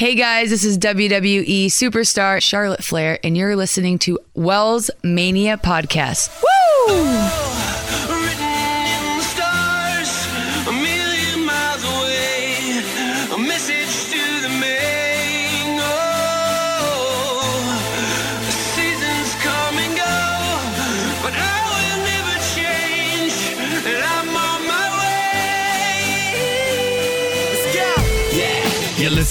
Hey guys, this is WWE superstar Charlotte Flair, and you're listening to Wells Mania Podcast. Woo!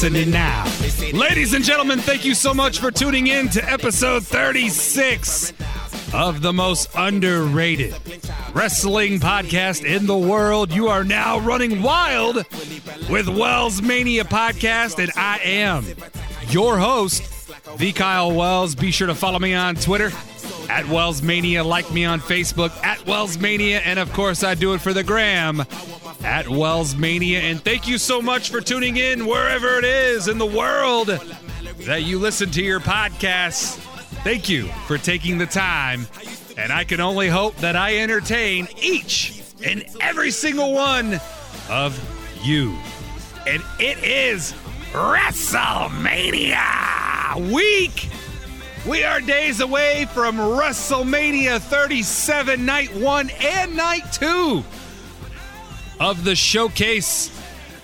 Listening now. Ladies and gentlemen, thank you so much for tuning in to episode 36 of the most underrated wrestling podcast in the world. You are now running wild with Wells Mania Podcast, and I am your host, the Kyle Wells. Be sure to follow me on Twitter at Wells Mania, like me on Facebook at Wells Mania, and of course, I do it for the gram at Wells Mania. And thank you so much for tuning in wherever it is in the world that you listen to your podcasts. Thank you for taking the time. And I can only hope that I entertain each and every single one of you. And it is WrestleMania week. We are days away from WrestleMania 37, night one and night two of the showcase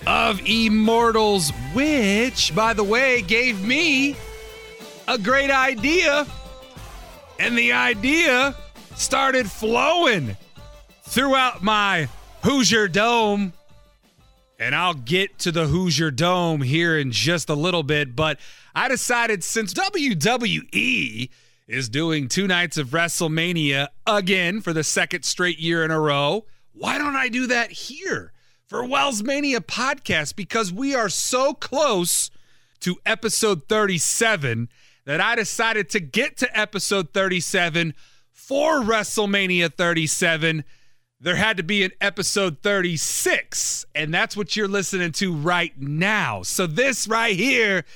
of Immortals, which, by the way, gave me a great idea. And the idea started flowing throughout my Hoosier Dome. And I'll get to the Hoosier Dome here in just a little bit. But I decided since WWE is doing two nights of WrestleMania again for the second straight year in a row, why don't I do that here for Wells Mania podcast? Because we are so close to episode 37 that I decided to get to episode 37 for WrestleMania 37. There had to be an episode 36, and that's what you're listening to right now. So, this right here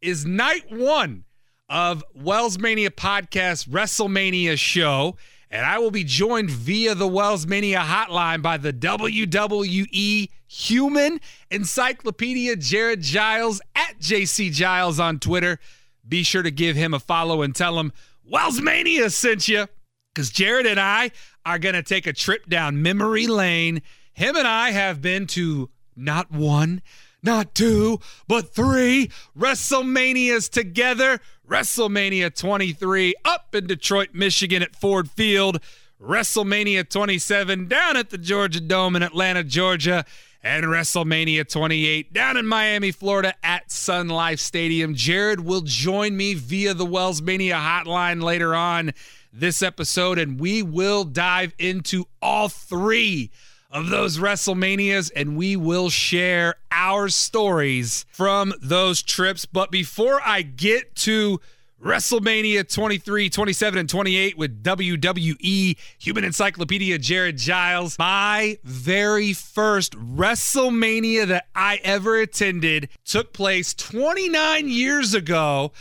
is night one of Wells Mania podcast WrestleMania show. And I will be joined via the Wells Mania hotline by the WWE Human Encyclopedia, Jared Giles at JC Giles on Twitter. Be sure to give him a follow and tell him Wells Mania sent you. Because Jared and I are going to take a trip down memory lane. Him and I have been to not one, not two, but three WrestleManias together. WrestleMania 23 up in Detroit, Michigan at Ford Field. WrestleMania 27 down at the Georgia Dome in Atlanta, Georgia. And WrestleMania 28 down in Miami, Florida at Sun Life Stadium. Jared will join me via the Wells Mania hotline later on this episode, and we will dive into all three of those WrestleManias and we will share our stories from those trips. But before I get to WrestleMania 23, 27, and 28 with WWE Human Encyclopedia Jared Giles, my very first WrestleMania that I ever attended took place 29 years ago.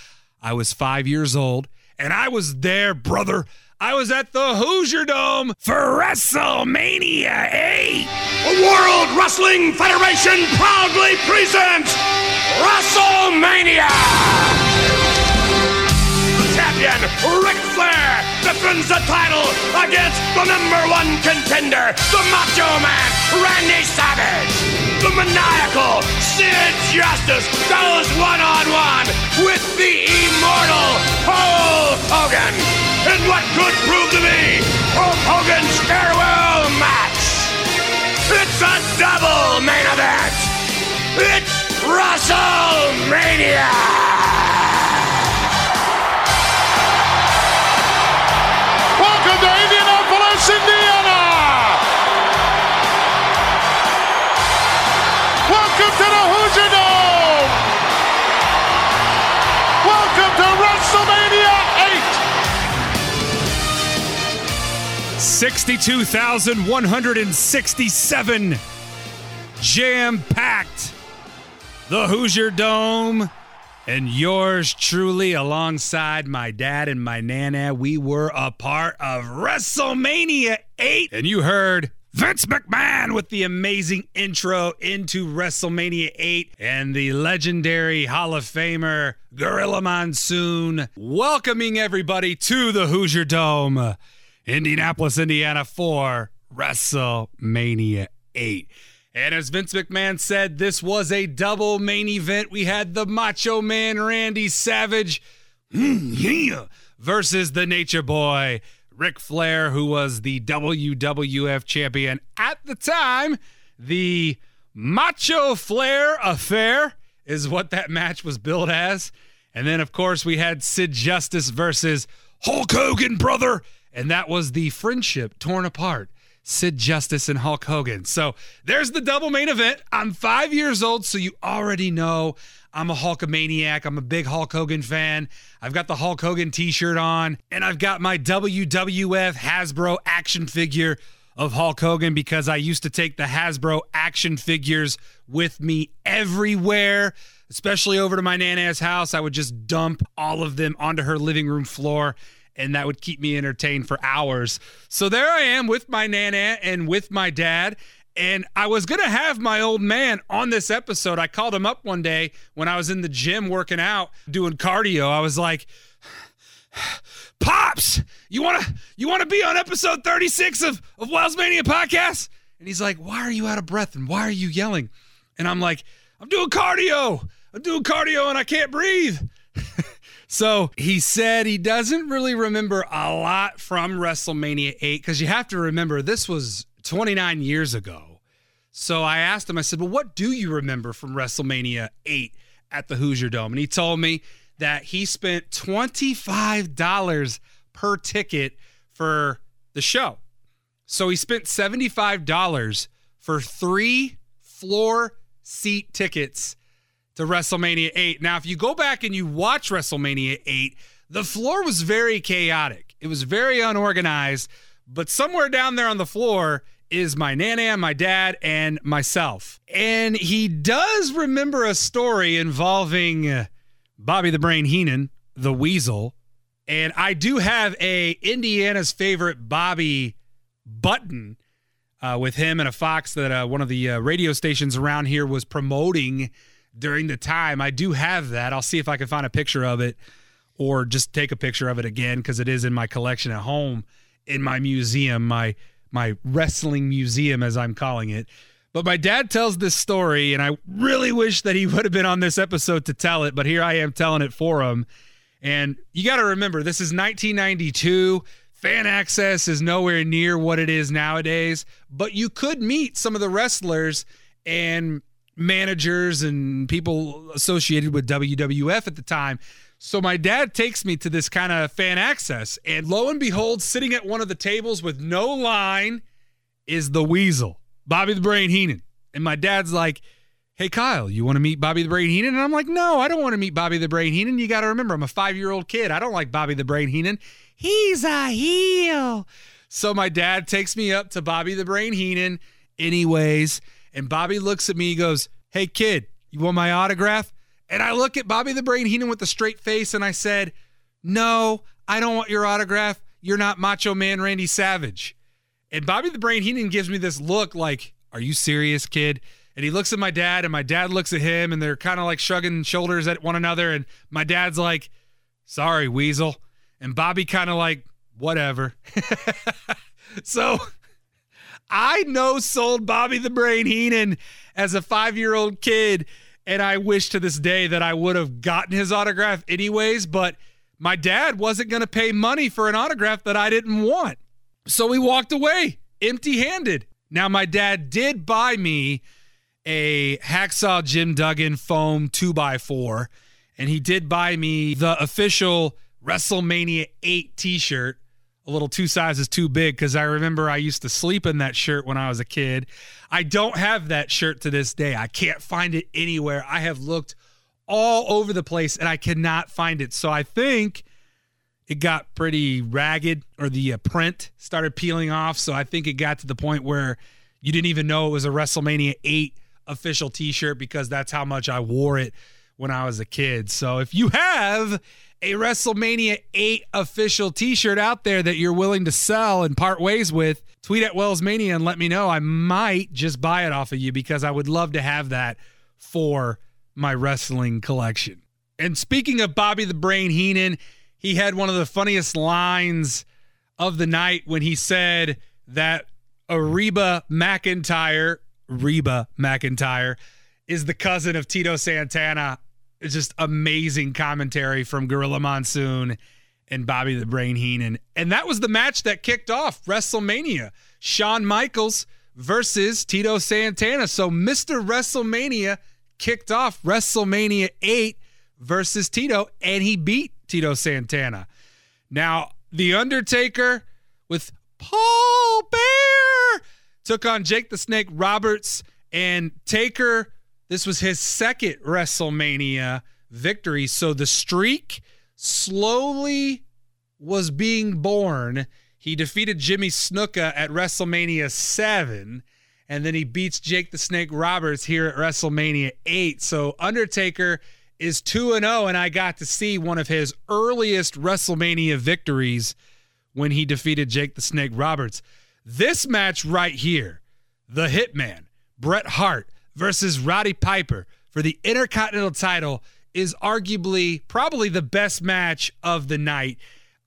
I was five years old and I was there, brother. I was at the Hoosier Dome for WrestleMania 8. The World Wrestling Federation proudly presents WrestleMania! Champion Ric Flair defends the title against the number one contender, the Macho Man Randy Savage. The maniacal Sid Justice goes one on one with the immortal Hulk Hogan in what could prove to be Hulk Hogan's farewell match. It's a double main event. It's WrestleMania. Welcome to Indianapolis, Indiana. Welcome to the 62,167 jam packed. The Hoosier Dome. And yours truly, alongside my dad and my nana, we were a part of WrestleMania 8. And you heard Vince McMahon with the amazing intro into WrestleMania 8 and the legendary Hall of Famer Gorilla Monsoon welcoming everybody to the Hoosier Dome, Indianapolis, Indiana for WrestleMania 8. And as Vince McMahon said, this was a double main event. We had the Macho Man Randy Savage mm, yeah, versus the Nature Boy Ric Flair, who was the WWF champion at the time. The Macho Flair Affair is what that match was billed as. And then, of course, we had Sid Justice versus Hulk Hogan, brother. And that was the friendship torn apart. Sid Justice and Hulk Hogan. So there's the double main event. I'm five years old, so you already know I'm a Hulkamaniac. I'm a big Hulk Hogan fan. I've got the Hulk Hogan t shirt on, and I've got my WWF Hasbro action figure of Hulk Hogan because I used to take the Hasbro action figures with me everywhere, especially over to my Nana's house. I would just dump all of them onto her living room floor and that would keep me entertained for hours. So there I am with my nana and with my dad. And I was going to have my old man on this episode. I called him up one day when I was in the gym working out, doing cardio. I was like, Pops, you want to you want to be on episode 36 of of Wells Mania podcast? And he's like, "Why are you out of breath and why are you yelling?" And I'm like, "I'm doing cardio. I'm doing cardio and I can't breathe." So he said he doesn't really remember a lot from WrestleMania 8 because you have to remember this was 29 years ago. So I asked him, I said, Well, what do you remember from WrestleMania 8 at the Hoosier Dome? And he told me that he spent $25 per ticket for the show. So he spent $75 for three floor seat tickets to WrestleMania 8. Now, if you go back and you watch WrestleMania 8, the floor was very chaotic. It was very unorganized, but somewhere down there on the floor is my nana, my dad, and myself. And he does remember a story involving uh, Bobby the Brain Heenan, the Weasel. And I do have a Indiana's favorite Bobby button uh, with him and a Fox that uh, one of the uh, radio stations around here was promoting during the time. I do have that. I'll see if I can find a picture of it or just take a picture of it again because it is in my collection at home in my museum, my my wrestling museum as I'm calling it. But my dad tells this story and I really wish that he would have been on this episode to tell it, but here I am telling it for him. And you got to remember this is 1992. Fan access is nowhere near what it is nowadays, but you could meet some of the wrestlers and managers and people associated with WWF at the time. So my dad takes me to this kind of fan access, and lo and behold, sitting at one of the tables with no line is the Weasel, Bobby the Brain Heenan. And my dad's like, Hey Kyle, you want to meet Bobby the Brain Heenan? And I'm like, No, I don't want to meet Bobby the Brain Heenan. You got to remember, I'm a five year old kid. I don't like Bobby the Brain Heenan. He's a heel. So my dad takes me up to Bobby the Brain Heenan, anyways. And Bobby looks at me, he goes, Hey, kid, you want my autograph? And I look at Bobby the Brain Heenan with a straight face and I said, No, I don't want your autograph. You're not Macho Man Randy Savage. And Bobby the Brain Heenan gives me this look like, Are you serious, kid? And he looks at my dad, and my dad looks at him, and they're kind of like shrugging shoulders at one another. And my dad's like, Sorry, Weasel. And Bobby kind of like, Whatever. so I know sold Bobby the Brain Heenan as a five year old kid. And I wish to this day that I would have gotten his autograph anyways, but my dad wasn't going to pay money for an autograph that I didn't want. So we walked away empty handed. Now, my dad did buy me a Hacksaw Jim Duggan foam 2x4, and he did buy me the official WrestleMania 8 t shirt a little two sizes too big because I remember I used to sleep in that shirt when I was a kid. I don't have that shirt to this day. I can't find it anywhere. I have looked all over the place and I cannot find it. So I think it got pretty ragged or the uh, print started peeling off. So I think it got to the point where you didn't even know it was a WrestleMania 8 official t shirt because that's how much I wore it when I was a kid. So if you have a WrestleMania 8 official t shirt out there that you're willing to sell and part ways with, tweet at Wells Mania and let me know. I might just buy it off of you because I would love to have that for my wrestling collection. And speaking of Bobby the Brain Heenan, he had one of the funniest lines of the night when he said that Ariba McEntire, Reba McEntire, is the cousin of Tito Santana. It's just amazing commentary from Gorilla Monsoon and Bobby the Brain Heenan. And that was the match that kicked off WrestleMania. Shawn Michaels versus Tito Santana. So Mr. WrestleMania kicked off WrestleMania 8 versus Tito, and he beat Tito Santana. Now, The Undertaker with Paul Bearer took on Jake the Snake Roberts and Taker. This was his second WrestleMania victory. So the streak slowly was being born. He defeated Jimmy Snuka at WrestleMania 7, and then he beats Jake the Snake Roberts here at WrestleMania 8. So Undertaker is 2 and 0 and I got to see one of his earliest WrestleMania victories when he defeated Jake the Snake Roberts. This match right here, the Hitman, Bret Hart versus Roddy Piper for the Intercontinental title is arguably probably the best match of the night.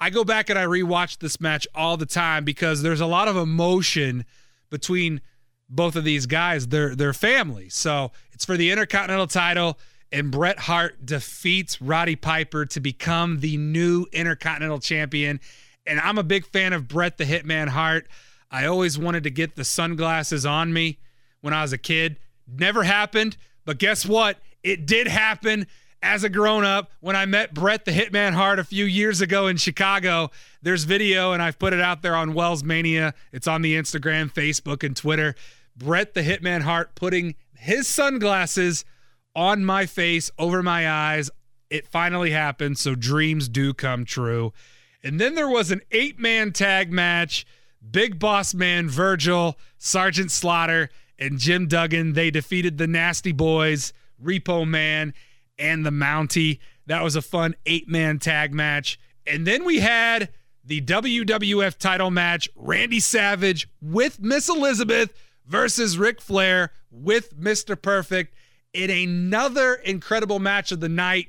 I go back and I rewatch this match all the time because there's a lot of emotion between both of these guys. They're they're family. So it's for the Intercontinental title, and Bret Hart defeats Roddy Piper to become the new Intercontinental champion. And I'm a big fan of Bret the Hitman Hart. I always wanted to get the sunglasses on me when I was a kid. Never happened, but guess what? It did happen as a grown up when I met Bret the Hitman Hart a few years ago in Chicago. There's video, and I've put it out there on Wells Mania. It's on the Instagram, Facebook, and Twitter. Bret the Hitman Hart putting his sunglasses on my face, over my eyes. It finally happened. So dreams do come true. And then there was an eight man tag match. Big Boss Man Virgil, Sergeant Slaughter, and Jim Duggan. They defeated the Nasty Boys, Repo Man, and the Mountie. That was a fun eight man tag match. And then we had the WWF title match Randy Savage with Miss Elizabeth versus Ric Flair with Mr. Perfect in another incredible match of the night.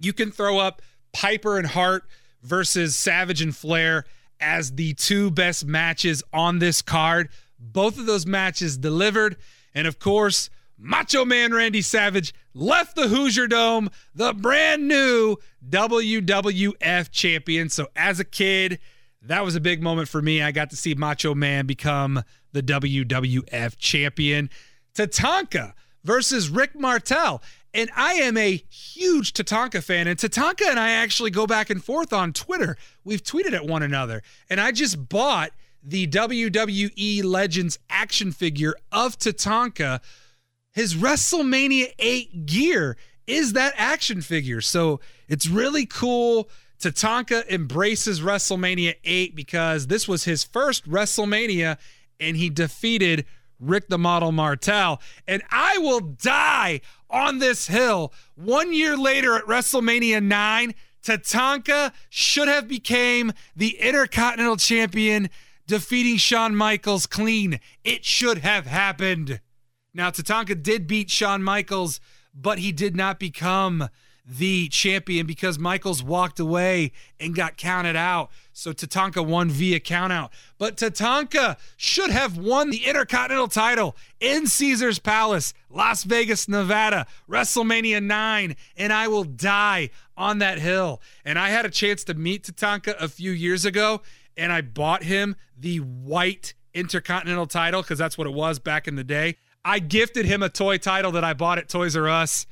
You can throw up Piper and Hart versus Savage and Flair as the two best matches on this card. Both of those matches delivered. And of course, Macho Man Randy Savage left the Hoosier Dome, the brand new WWF champion. So, as a kid, that was a big moment for me. I got to see Macho Man become the WWF champion. Tatanka versus Rick Martel. And I am a huge Tatanka fan. And Tatanka and I actually go back and forth on Twitter. We've tweeted at one another. And I just bought the WWE Legends action figure of Tatanka. His WrestleMania 8 gear is that action figure. So it's really cool. Tatanka embraces WrestleMania 8 because this was his first WrestleMania and he defeated Rick the Model Martel. And I will die on this hill. One year later at WrestleMania 9, Tatanka should have became the Intercontinental Champion, defeating Shawn Michaels clean. It should have happened. Now, Tatanka did beat Shawn Michaels, but he did not become the champion because Michaels walked away and got counted out. So Tatanka won via countout. But Tatanka should have won the Intercontinental title in Caesar's Palace, Las Vegas, Nevada, WrestleMania 9, and I will die on that hill. And I had a chance to meet Tatanka a few years ago, and I bought him the white Intercontinental title because that's what it was back in the day. I gifted him a toy title that I bought at Toys R Us.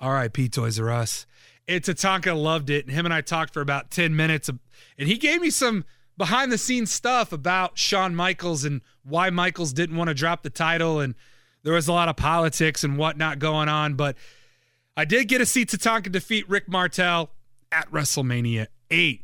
R.I.P. Toys R Us. And Tatanka loved it. And him and I talked for about 10 minutes. And he gave me some behind the scenes stuff about Shawn Michaels and why Michaels didn't want to drop the title. And there was a lot of politics and whatnot going on. But I did get to see Tatanka defeat Rick Martel at WrestleMania 8.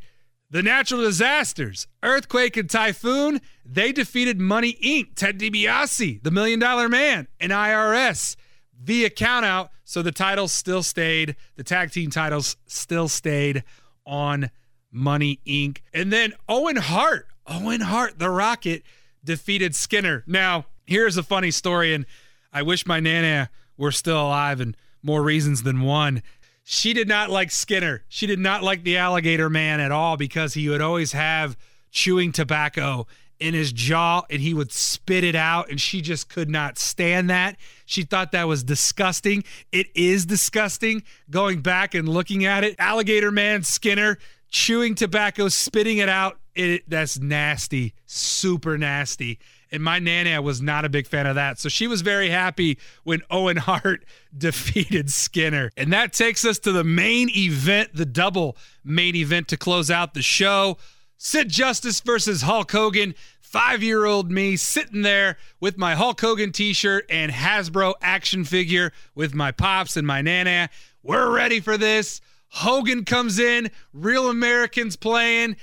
The natural disasters, earthquake and typhoon, they defeated Money Inc., Ted DiBiase, the Million Dollar Man, and IRS. via countout. So the titles still stayed, the tag team titles still stayed on Money Inc. And then Owen Hart, Owen Hart, the Rocket, defeated Skinner. Now, here's a funny story, and I wish my Nana were still alive and more reasons than one. She did not like Skinner. She did not like the alligator man at all because he would always have chewing tobacco in his jaw and he would spit it out and she just could not stand that. She thought that was disgusting. It is disgusting going back and looking at it. Alligator man Skinner chewing tobacco, spitting it out. It that's nasty, super nasty. And my nana was not a big fan of that. So she was very happy when Owen Hart defeated Skinner. And that takes us to the main event, the double main event to close out the show. Sid Justice versus Hulk Hogan. Five year old me sitting there with my Hulk Hogan t shirt and Hasbro action figure with my pops and my nana. We're ready for this. Hogan comes in, real Americans playing.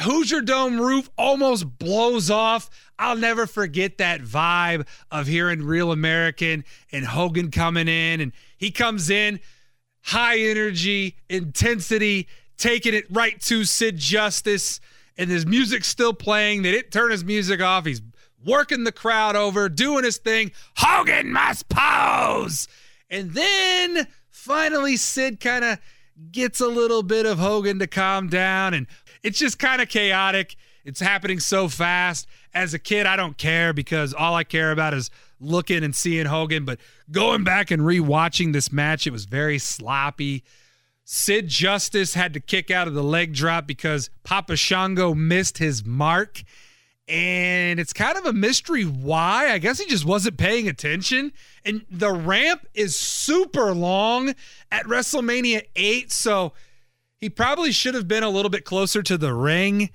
Hoosier Dome roof almost blows off. I'll never forget that vibe of hearing Real American and Hogan coming in. And he comes in, high energy, intensity, taking it right to Sid Justice. And his music's still playing. They didn't turn his music off. He's working the crowd over, doing his thing. Hogan must pose. And then finally, Sid kind of gets a little bit of Hogan to calm down. And it's just kind of chaotic. It's happening so fast. As a kid, I don't care because all I care about is looking and seeing Hogan. But going back and rewatching this match, it was very sloppy. Sid Justice had to kick out of the leg drop because Papa Shango missed his mark. And it's kind of a mystery why. I guess he just wasn't paying attention. And the ramp is super long at WrestleMania 8. So he probably should have been a little bit closer to the ring.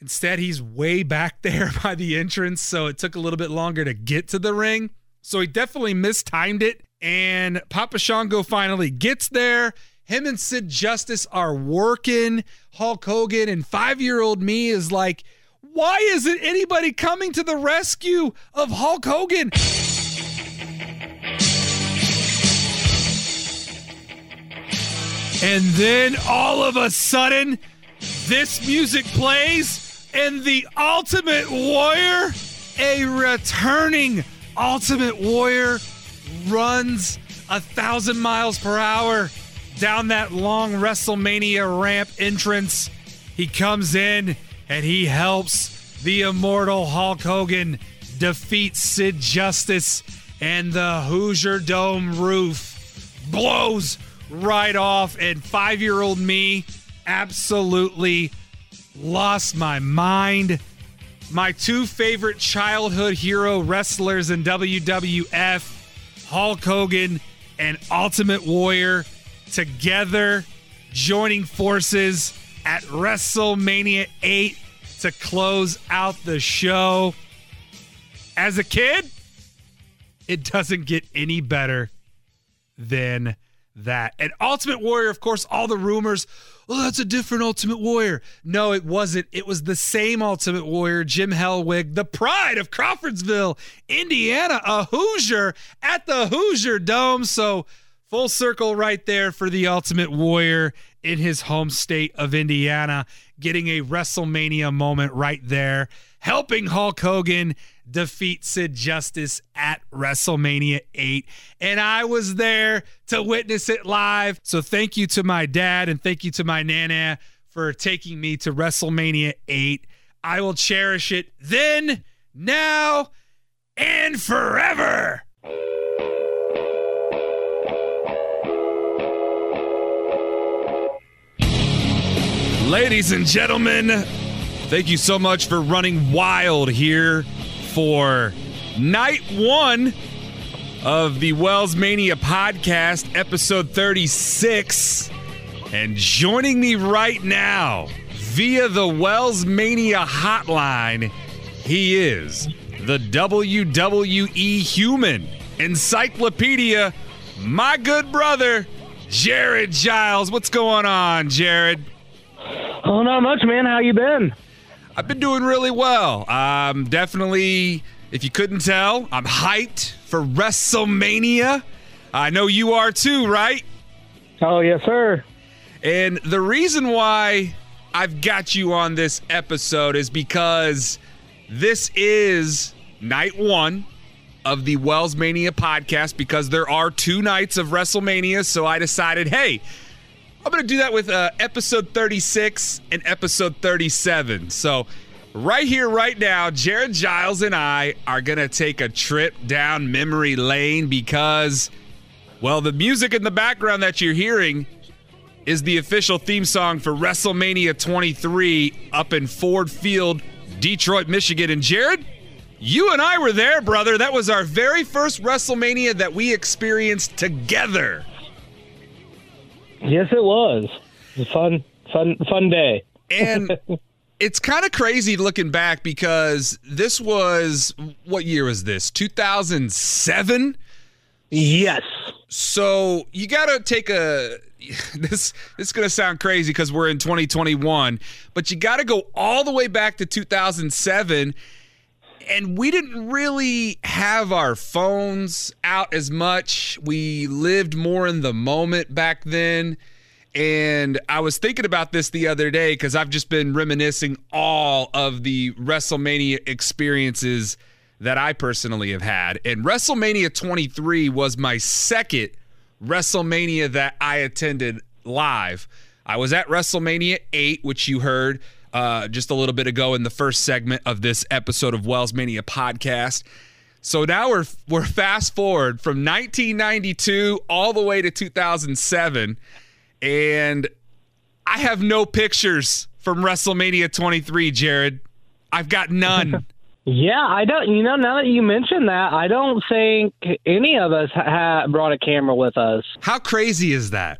Instead, he's way back there by the entrance. So it took a little bit longer to get to the ring. So he definitely mistimed it. And Papa Shango finally gets there. Him and Sid Justice are working. Hulk Hogan and five year old me is like, why isn't anybody coming to the rescue of Hulk Hogan? And then all of a sudden, this music plays, and the Ultimate Warrior, a returning Ultimate Warrior, runs a thousand miles per hour down that long WrestleMania ramp entrance. He comes in and he helps the immortal Hulk Hogan defeat Sid Justice, and the Hoosier Dome roof blows right off. And five year old me absolutely lost my mind. My two favorite childhood hero wrestlers in WWF, Hulk Hogan and Ultimate Warrior, together joining forces at WrestleMania 8 to close out the show. As a kid, it doesn't get any better than that. And Ultimate Warrior, of course, all the rumors, oh, that's a different Ultimate Warrior. No, it wasn't. It was the same Ultimate Warrior, Jim Hellwig, the pride of Crawfordsville, Indiana, a Hoosier at the Hoosier Dome. So, full circle right there for the Ultimate Warrior in his home state of Indiana, getting a WrestleMania moment right there, helping Hulk Hogan defeat Sid Justice at WrestleMania 8. And I was there to witness it live. So thank you to my dad and thank you to my nana for taking me to WrestleMania 8. I will cherish it then, now, and forever. Ladies and gentlemen, thank you so much for running wild here for night one of the Wells Mania podcast, episode 36. And joining me right now via the Wells Mania hotline, he is the WWE human encyclopedia, my good brother, Jared Giles. What's going on, Jared? Oh, not much, man. How you been? I've been doing really well. Um, definitely If you couldn't tell, I'm hyped for WrestleMania. I know you are too, right? Oh, yes, sir. And the reason why I've got you on this episode is because this is night one of the Wells Mania podcast because there are two nights of WrestleMania. So I decided, hey, I'm going to do that with uh, episode 36 and episode 37. So right here, right now, Jared Giles and I are going to take a trip down memory lane because, well, the music in the background that you're hearing is the official theme song for WrestleMania 23 up in Ford Field, Detroit, Michigan. And Jared, you and I were there, brother. That was our very first WrestleMania that we experienced together. Yes, it was. It was a fun, fun, fun day. And it's kind of crazy looking back because this was what year was this? 2007. Yes. So you got to take a this this is going to sound crazy because we're in 2021, but you got to go all the way back to 2007 and we didn't really have our phones out as much. We lived more in the moment back then. And I was thinking about this the other day because I've just been reminiscing all of the WrestleMania experiences that I personally have had. And WrestleMania 23 was my second WrestleMania that I attended live. I was at WrestleMania 8, which you heard uh, just a little bit ago in the first segment of this episode of Wells Mania podcast. So now we're we're fast forward from 1992 all the way to 2007, and I have no pictures from WrestleMania 23, Jared. I've got none. Yeah, I don't. You know, now that you mention that, I don't think any of us ha- brought a camera with us. How crazy is that?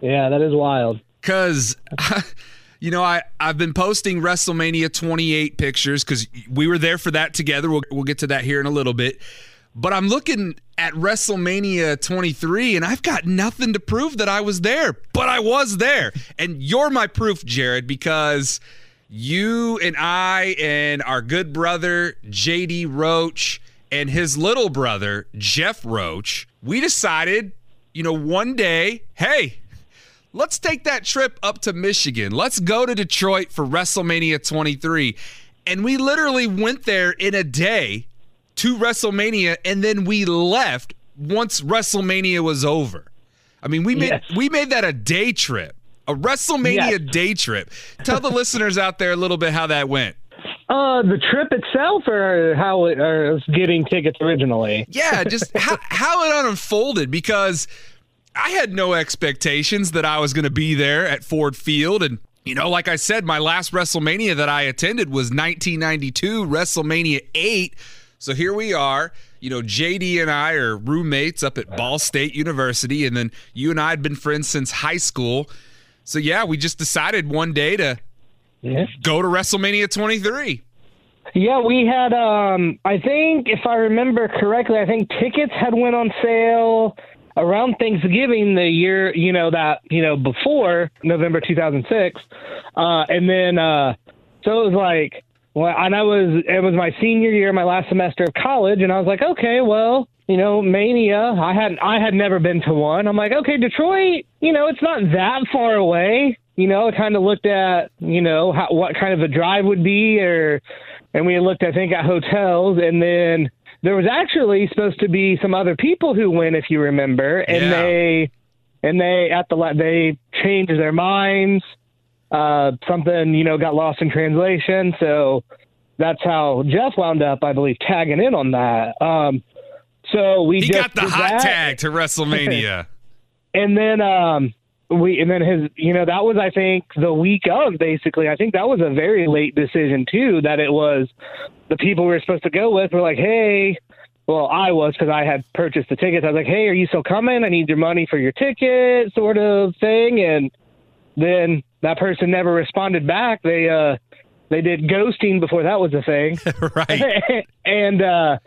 Yeah, that is wild. Because. You know, I, I've been posting WrestleMania 28 pictures because we were there for that together. We'll, we'll get to that here in a little bit. But I'm looking at WrestleMania 23 and I've got nothing to prove that I was there, but I was there. And you're my proof, Jared, because you and I and our good brother, JD Roach, and his little brother, Jeff Roach, we decided, you know, one day, hey, let's take that trip up to Michigan. Let's go to Detroit for WrestleMania 23. And we literally went there in a day to WrestleMania and then we left once WrestleMania was over. I mean, we made Yes. we made that a day trip. A WrestleMania Yes. day trip. Tell the listeners out there a little bit how that went. Uh, the trip itself, or how it or getting tickets originally. Yeah, just how, how it unfolded because I had no expectations that I was going to be there at Ford Field. And, you know, like I said, my last WrestleMania that I attended was 1992, WrestleMania 8. So here we are. You know, JD and I are roommates up at Ball State University. And then you and I had been friends since high school. So, yeah, we just decided one day to Yes. go to WrestleMania 23. Yeah, we had. Um, I think if I remember correctly, I think tickets had went on sale around Thanksgiving the year you know that you know before November 2006, uh, and then uh, so it was like. Well, and I was it was my senior year, my last semester of college, and I was like, okay, well, you know, Mania. I had I had never been to one. I'm like, okay, Detroit. You know, it's not that far away. You know, I kind of looked at you know how, what kind of a drive would be, or and we looked, I think, at hotels, and then there was actually supposed to be some other people who went, if you remember, and Yeah. they and they at the they changed their minds. Uh, something you know got lost in translation, so that's how Jeff wound up, I believe, tagging in on that. Um, so we He got the hot that. tag to WrestleMania. and then um we and then his you know that was i think the week of basically. I think that was a very late decision too that it was the people we were supposed to go with were like hey well i was because i had purchased the tickets. I was like hey are you still coming? I need your money for your ticket sort of thing. And then that person never responded back. They uh they did ghosting before that was a thing. Right. and uh,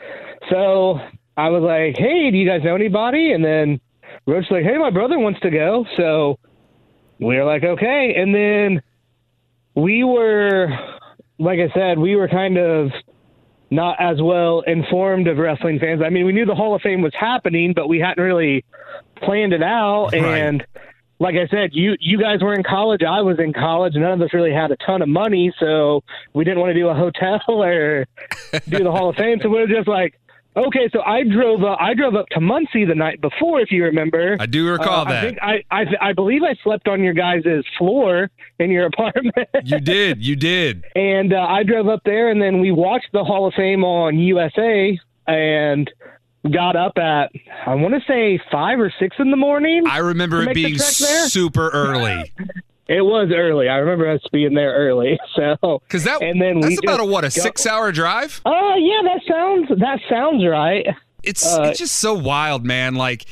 so I was like, "Hey, do you guys know anybody?" And then Roach was like, "Hey, my brother wants to go." So we were like, "Okay." And then we were, like I said, we were kind of not as well informed of wrestling fans. I mean, we knew the Hall of Fame was happening, but we hadn't really planned it out. Right. And like I said, you you guys were in college. I was in college. None of us really had a ton of money, so we didn't want to do a hotel or do the Hall of Fame. So we were just like, okay. So I drove up. I drove up to Muncie the night before, if you remember. I do recall Uh, that. I think I, I I believe I slept on your guys' floor in your apartment. you did. You did. and uh, I drove up there, and then we watched the Hall of Fame on USA, and got up at I want to say five or six in the morning. I remember it being super early. It was early. I remember us being there early. So Because that and then we that's about a what a go- six hour drive. Oh yeah, that sounds that sounds right. It's Uh, it's just so wild, man. Like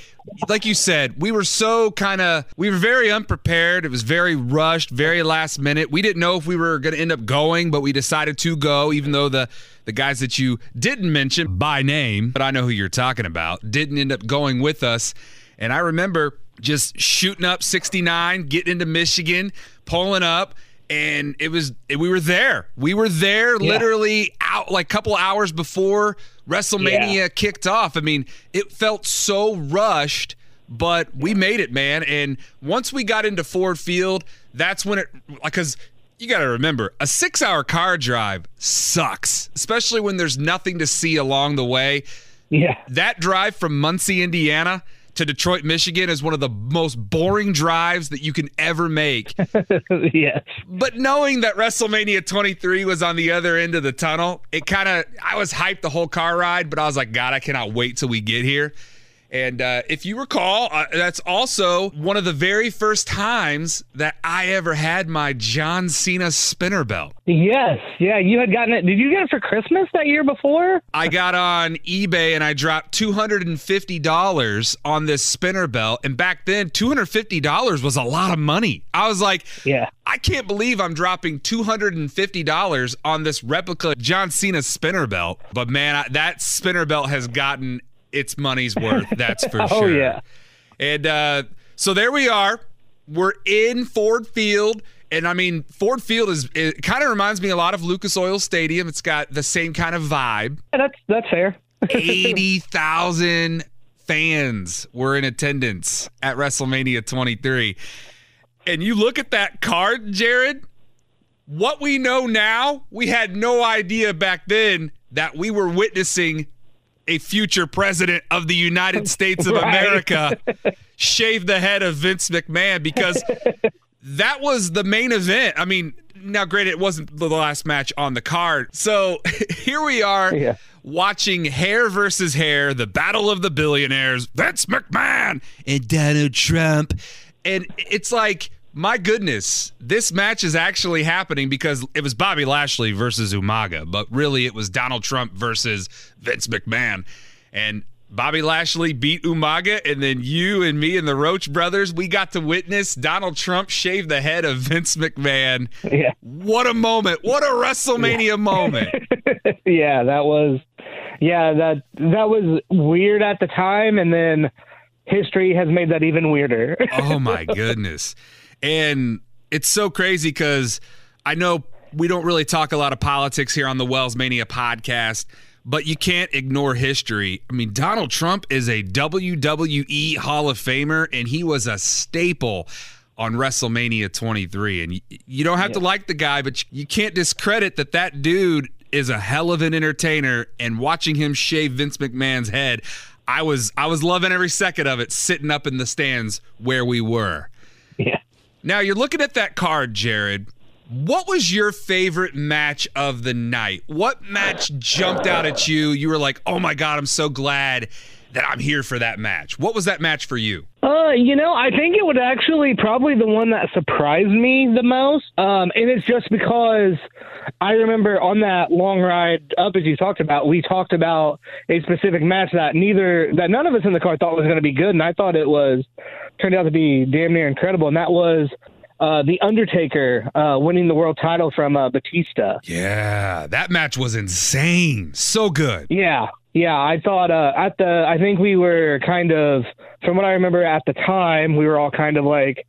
like you said, we were so kind of we were very unprepared. It was very rushed, very last minute. We didn't know if we were going to end up going, but we decided to go, even though the the guys that you didn't mention by name, but I know who you're talking about, didn't end up going with us. And I remember just shooting up 69, getting into Michigan, pulling up. And it was we were there. We were there literally out like a couple hours before WrestleMania Yeah. kicked off. I mean, it felt so rushed, but we made it, man. And once we got into Ford Field, that's when it because you got to remember a six-hour car drive sucks, especially when there's nothing to see along the way. Yeah. That drive from Muncie, Indiana. To Detroit, Michigan is one of the most boring drives that you can ever make. yes. But knowing that WrestleMania 23 was on the other end of the tunnel, it kind of, I was hyped the whole car ride, but I was like, God, I cannot wait till we get here. And uh, if you recall, uh, that's also one of the very first times that I ever had my John Cena spinner belt. Yes. Yeah. You had gotten it. Did you get it for Christmas that year before? I got on eBay and I dropped $250 on this spinner belt. And back then, $250 was a lot of money. I was like, Yeah. I can't believe I'm dropping $250 on this replica John Cena spinner belt. But man, I, that spinner belt has gotten its money's worth. That's for Oh, sure. yeah. And uh, so there we are. We're in Ford Field. And I mean, Ford Field is, it kind of reminds me a lot of Lucas Oil Stadium. It's got the same kind of vibe. Yeah, that's that's fair. 80,000 fans were in attendance at WrestleMania 23. And you look at that card, Jared, what we know now, we had no idea back then that we were witnessing a future president of the United States of Right. America shave the head of Vince McMahon because that was the main event. I mean, now granted, it wasn't the last match on the card. So here we are Yeah. watching hair versus hair, the battle of the billionaires, Vince McMahon and Donald Trump. And it's like, my goodness, this match is actually happening because it was Bobby Lashley versus Umaga, but really it was Donald Trump versus Vince McMahon. And Bobby Lashley beat Umaga, and then you and me and the Roach brothers, we got to witness Donald Trump shave the head of Vince McMahon. Yeah. What a moment. What a WrestleMania moment. yeah, that was yeah, that that was weird at the time and then history has made that even weirder. oh my goodness. And it's so crazy because I know we don't really talk a lot of politics here on the Wells Mania podcast, but you can't ignore history. I mean, Donald Trump is a WWE Hall of Famer, and he was a staple on WrestleMania 23. And you, you don't have to like the guy, but you can't discredit that that dude is a hell of an entertainer. And watching him shave Vince McMahon's head, I was I was loving every second of it, sitting up in the stands where we were. yeah. Now you're looking at that card, Jared. What was your favorite match of the night? What match jumped out at you? You were like, "Oh my god, I'm so glad that I'm here for that match." What was that match for you? Uh, you know, I think it would actually probably the one that surprised me the most. Um, and it's just because I remember on that long ride up, as you talked about, we talked about a specific match that neither that none of us in the car thought was going to be good, and I thought it was turned out to be damn near incredible, and that was uh, the Undertaker uh, winning the world title from uh, Batista. Yeah, that match was insane. So good. Yeah, yeah. I thought uh, at the, I think we were kind of, from what I remember at the time, we were all kind of like,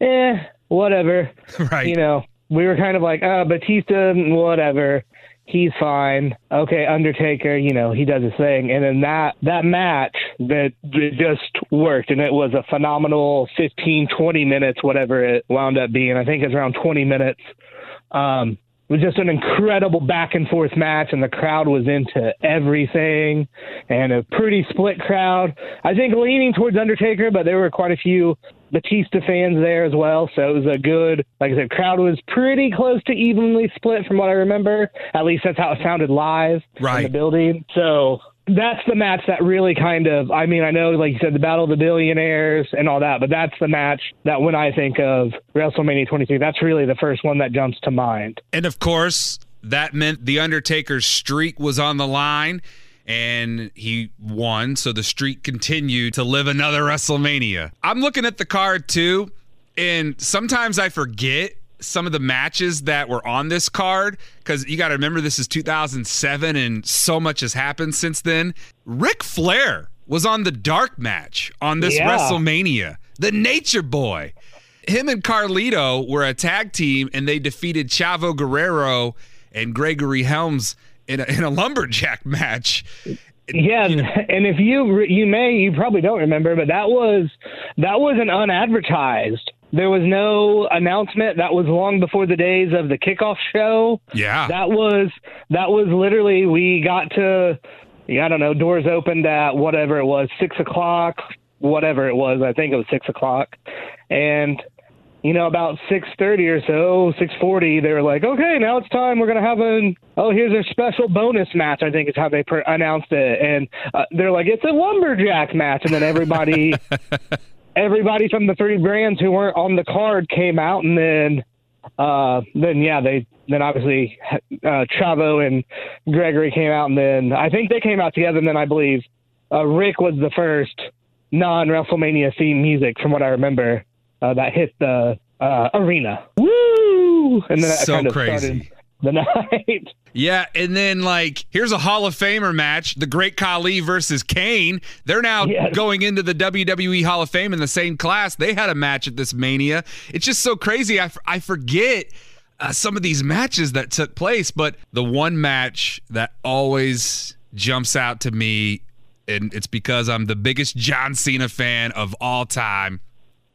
eh, whatever. Right. You know, we were kind of like, uh, Batista, whatever. he's fine. Okay, Undertaker, you know, he does his thing. And then that that match that that just worked and it was a phenomenal 15 20 minutes whatever it wound up being. I think it's around 20 minutes. Um it was just an incredible back and forth match, and the crowd was into everything, and a pretty split crowd. I think leaning towards Undertaker, but there were quite a few Batista fans there as well. So it was a good, like I said, crowd was pretty close to evenly split from what I remember. At least that's how it sounded live in the building. So that's the match that really kind of, I mean, I know, like you said, the Battle of the Billionaires and all that, but that's the match that when I think of WrestleMania 23, that's really the first one that jumps to mind. And of course, that meant the Undertaker's streak was on the line and he won. So the streak continued to live another WrestleMania. I'm looking at the card too, and sometimes I forget some of the matches that were on this card because you got to remember this is 2007 and so much has happened since then. Ric Flair was on the dark match on this Yeah. WrestleMania, the Nature Boy him and Carlito were a tag team and they defeated Chavo Guerrero and Gregory Helms in a, in a lumberjack match. Yeah, and if you you may you probably don't remember, but that was that was an unadvertised. There was no announcement. That was long before the days of the kickoff show. Yeah. That was that was literally we got to yeah, I don't know doors opened at whatever it was six o'clock, whatever it was. I think it was six o'clock, and you know about six thirty or so, six forty, they were like, okay, now it's time. We're gonna have an oh here's a special bonus match. I think is how they per- announced it, and uh, they're like it's a lumberjack match, and then everybody. Everybody from the three brands who weren't on the card came out, and then uh, then yeah, they then obviously uh, Chavo and Gregory came out, and then I think they came out together. And then I believe uh, Ric was the first non WrestleMania theme music, from what I remember, uh, that hit the uh, arena. Woo! And then that So kind of crazy. started the night. Yeah, and then like here's a Hall of Famer match: the Great Khali versus Kane. They're now Yes. going into the WWE Hall of Fame in the same class. They had a match at this Mania. It's just so crazy. I, f- I forget uh, some of these matches that took place, but the one match that always jumps out to me, and it's because I'm the biggest John Cena fan of all time.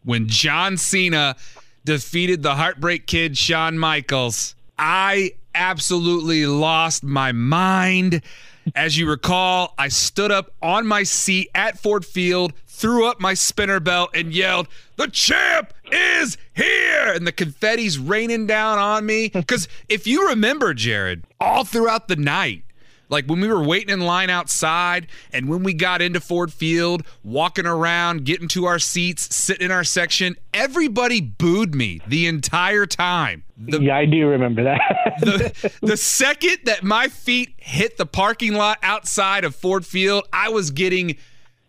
When John Cena defeated the Heartbreak Kid Shawn Michaels, I absolutely lost my mind. As you recall, I stood up on my seat at Ford Field, threw up my spinner belt, and yelled, The champ is here! And the confetti's raining down on me. Because if you remember, Jared, all throughout the night, like when we were waiting in line outside and when we got into Ford Field, walking around, getting to our seats, sitting in our section, everybody booed me the entire time. The, yeah, I do remember that. the, the second that my feet hit the parking lot outside of Ford Field, I was getting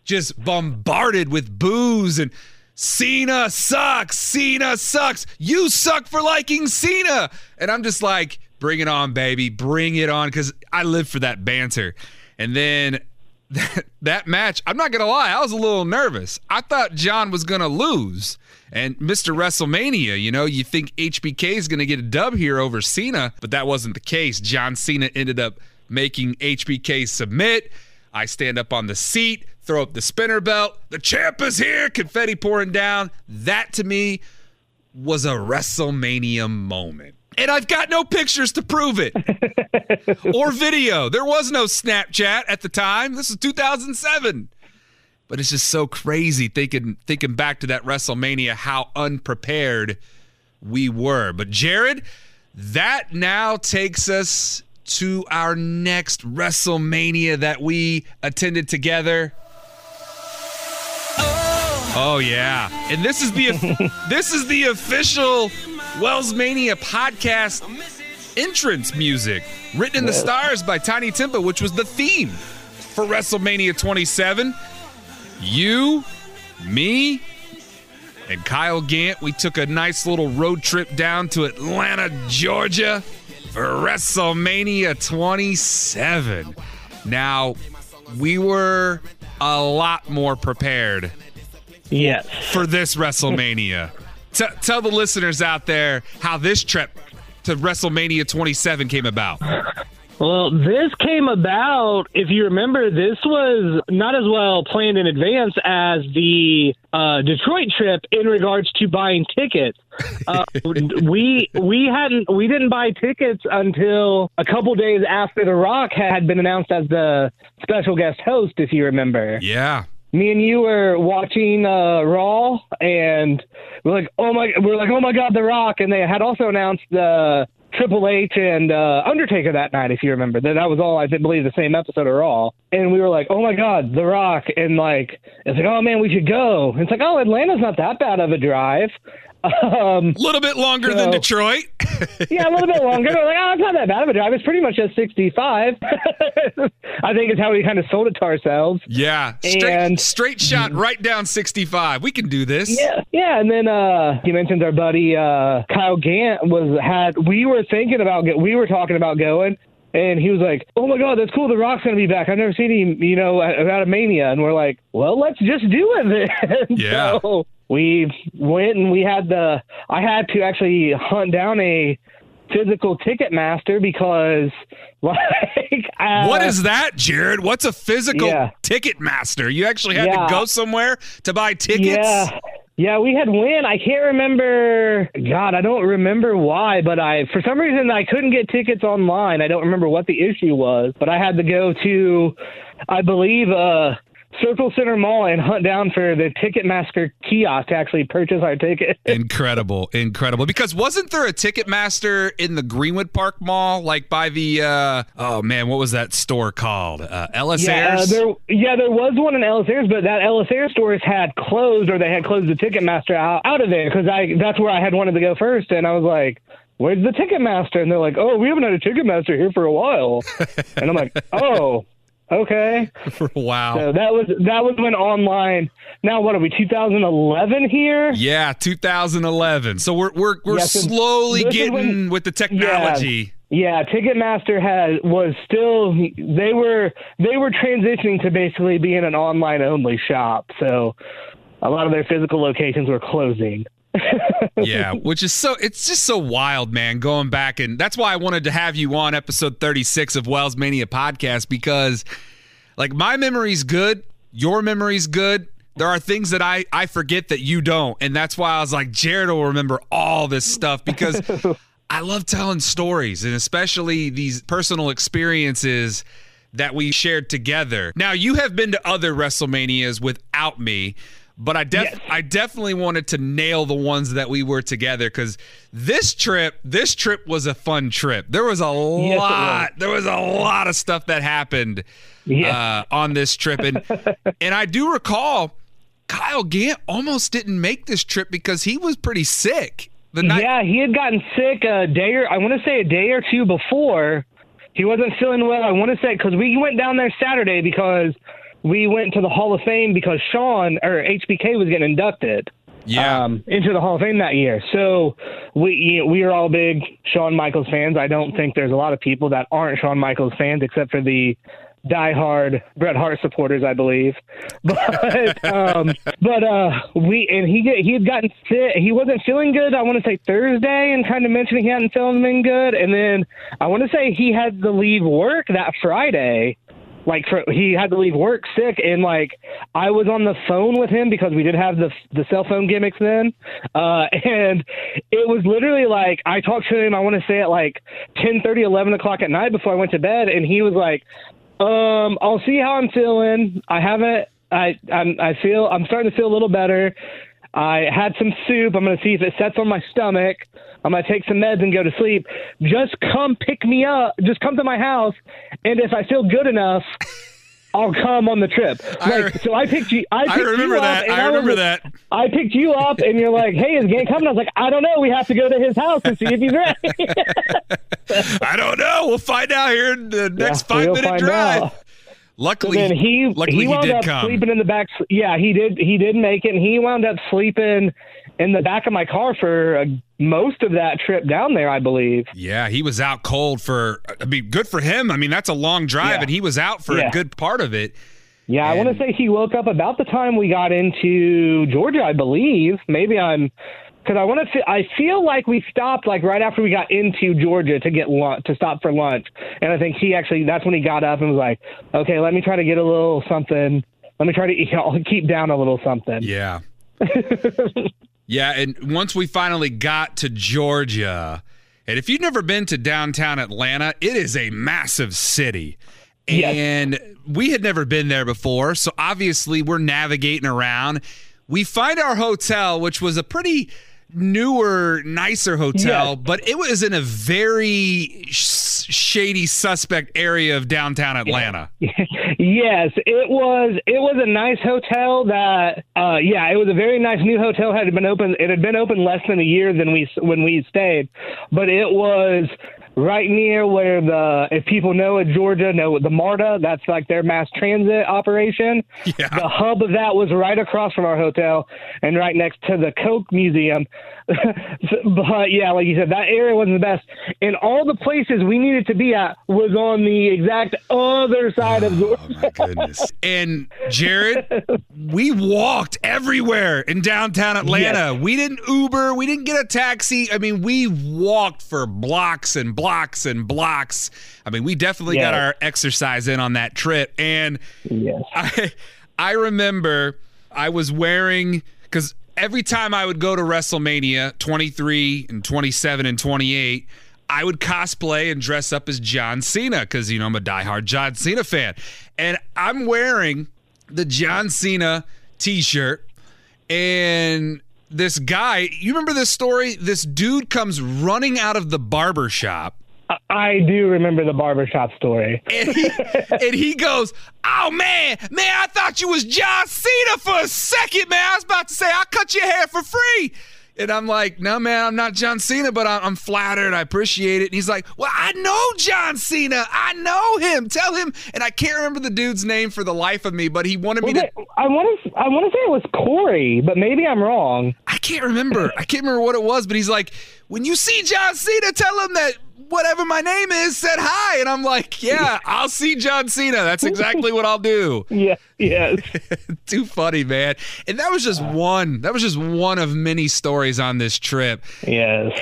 just bombarded with boos and Cena sucks. Cena sucks. You suck for liking Cena. And I'm just like, bring it on, baby. Bring it on. Because I live for that banter. And then that, that match, I'm not going to lie, I was a little nervous. I thought John was going to lose. And Mr. WrestleMania, you know, you think HBK is going to get a dub here over Cena, but that wasn't the case. John Cena ended up making HBK submit. I stand up on the seat, throw up the spinner belt. The champ is here, confetti pouring down. That to me was a WrestleMania moment. And I've got no pictures to prove it or video. There was no Snapchat at the time. This is 2007. But it's just so crazy thinking thinking back to that WrestleMania how unprepared we were. But Jared, that now takes us to our next WrestleMania that we attended together. Oh, oh yeah. And this is the this is the official Wells Mania podcast entrance music written in the stars by Tinie Tempah, which was the theme for WrestleMania 27. You, me, and Kyle Gant, we took a nice little road trip down to Atlanta, Georgia for WrestleMania 27. Now, we were a lot more prepared yes. for this WrestleMania. T- tell the listeners out there how this trip to WrestleMania 27 came about. Well, this came about, if you remember, this was not as well planned in advance as the uh, Detroit trip in regards to buying tickets. Uh, we we hadn't we didn't buy tickets until a couple days after The Rock had been announced as the special guest host, if you remember Yeah. Me and you were watching uh, Raw, and we're like, oh my, we're like, oh my God, The Rock, and they had also announced the Triple H and uh, Undertaker that night, if you remember. That that was all I believe the same episode of Raw, and we were like, oh my God, The Rock, and like, it's like, oh man, we should go. And it's like, oh, Atlanta's not that bad of a drive. Um, A little bit longer than Detroit. Yeah, a little bit longer. We're like, oh, it's not that bad of a drive. It's pretty much just 65. I think is how we kind of sold it to ourselves. yeah. Straight, And- straight shot right down 65. We can do this. Yeah, yeah, and then uh you mentioned our buddy uh Kyle Gant was had we were thinking about we were talking about going and he was like, "Oh my god, that's cool. The Rock's gonna be back. I've never seen him, you know, at a Mania." And we're like, "Well, let's just do it." Then. Yeah. So we went and we had the. I had to actually hunt down a physical ticket master because, like, uh, What is that, Jared? What's a physical Yeah. ticket master? You actually had Yeah. to go somewhere to buy tickets? Yeah. Yeah, we had win. I can't remember. God, I don't remember why, but I for some reason I couldn't get tickets online. I don't remember what the issue was, but I had to go to, I believe, uh, Circle Center Mall and hunt down for the Ticketmaster kiosk to actually purchase our ticket. Incredible, incredible. Because wasn't there a Ticketmaster in the Greenwood Park Mall, like by the uh oh man, what was that store called? Uh, L.S. Yeah, uh, there, yeah, there was one in L.S. Ayres, but that L.S. Ayres stores had closed, or they had closed the Ticketmaster out, out of there because I that's where I had wanted to go first, and I was like, "Where's the Ticketmaster?" And they're like, "Oh, we haven't had a Ticketmaster here for a while," and I'm like, "Oh, okay." wow. So that was that was when online. Now what are we? 2011 here? yeah, 2011. So we're we're we're Yeah, so slowly getting when- with the technology. Yeah, Ticketmaster had was still they were they were transitioning to basically being an online only shop. So a lot of their physical locations were closing. Yeah, which is so it's just so wild, man, going back and that's why I wanted to have you on episode 36 of Wells Mania podcast because like my memory's good, your memory's good. There are things that I I forget that you don't, and that's why I was like Jared will remember all this stuff because I love telling stories and especially these personal experiences that we shared together. Now, you have been to other WrestleManias without me, but I def- Yes. I definitely wanted to nail the ones that we were together cuz this trip, this trip was a fun trip. There was a was. lot, there was a lot of stuff that happened Yeah. uh, on this trip and and I do recall Kyle Gant almost didn't make this trip because he was pretty sick. The night yeah, he had gotten sick a day or I want to say a day or two before. He wasn't feeling well. I want to say because we went down there Saturday because we went to the Hall of Fame because Shawn or HBK was getting inducted. Yeah. um, into the Hall of Fame that year. So we you know, we are all big Shawn Michaels fans. I don't think there's a lot of people that aren't Shawn Michaels fans, except for the diehard Bret Hart supporters, I believe. But um, but uh, we and he get, he had gotten sick. He wasn't feeling good. I want to say Thursday, and kind of mentioning he hadn't feeling good. And then I want to say he had to leave work that Friday like for, he had to leave work sick and like I was on the phone with him because we did have the the cell phone gimmicks then uh and it was literally like I talked to him I want to say at like ten thirty, eleven o'clock at night before I went to bed and he was like um I'll see how I'm feeling I haven't I I'm, I feel I'm starting to feel a little better I had some soup. I'm going to see if it sets on my stomach. I'm going to take some meds and go to sleep. Just come pick me up. Just come to my house. And if I feel good enough, I'll come on the trip. I Like, re- so I picked you. I, I remember you that. Up and I was remember that. I picked you up, and you're like, "Hey, is Gant coming?" I was like, "I don't know. We have to go to his house and see if he's ready." I don't know. We'll find out here in the next Yeah, five we'll minute drive. out. Luckily, then he luckily he he, wound did up come. sleeping in the back. Yeah, he did. He did make it. and He wound up sleeping in the back of my car for uh, most of that trip down there, I believe. yeah, he was out cold for. I mean, good for him. I mean, that's a long drive, Yeah. and he was out for a good part of it. Yeah, I want to say he woke up about the time we got into Georgia, I believe. Maybe I'm because I want to. I feel like we stopped like right after we got into Georgia to get lunch to stop for lunch, and I think he actually that's when he got up and was like, "Okay, let me try to get a little something. Let me try to you know, keep down a little something." Yeah. yeah, and once we finally got to Georgia, and if you've never been to downtown Atlanta, it is a massive city. Yes. And we had never been there before, so obviously we're navigating around. We find our hotel, which was a pretty newer, nicer hotel, Yes. but it was in a very sh- shady, suspect area of downtown Atlanta. yes, it was. It was a nice hotel. That uh, yeah, it was a very nice new hotel. Had been open. It had been open less than a year than we when we stayed, but it was right near where the if people know it, Georgia know the MARTA. That's like their mass transit operation. Yeah. The hub of that was right across from our hotel and right next to the Coke Museum. but yeah, like you said, that area wasn't the best. And all the places we needed to be at was on the exact other side of Oh Georgia. my goodness. And Jared, we walked everywhere in downtown Atlanta. We didn't Uber, we didn't get a taxi. I mean, we walked for blocks and blocks and blocks. I mean, we definitely got our exercise in on that trip. And Yes. I I remember I was wearing because every time I would go to WrestleMania 23 and 27 and 28, I would cosplay and dress up as John Cena because you know I'm a diehard John Cena fan, and I'm wearing the John Cena T-shirt, and this guy, you remember this story? This dude comes running out of the barber shop I- do remember the barbershop story. and he, and he goes, "Oh man, man, I thought you was John Cena for a second, man. I was about to say I'll cut your hair for free." And I'm like, "No, man, I'm not John Cena, but I'm, I'm flattered. I appreciate it." And he's like, "Well, I know John Cena. I know him. Tell him." And I can't remember the dude's name for the life of me, but he wanted me Was to. it, I want to. I want to say it was Corey, but maybe I'm wrong. I can't remember. I can't remember what it was, but he's like, "When you see John Cena, tell him that." Whatever my name is, said hi, and I'm like, yeah, I'll see John Cena. That's exactly what I'll do. Yeah. Yes. Too funny, man. And that was just uh. one. That was just one of many stories on this trip. yes.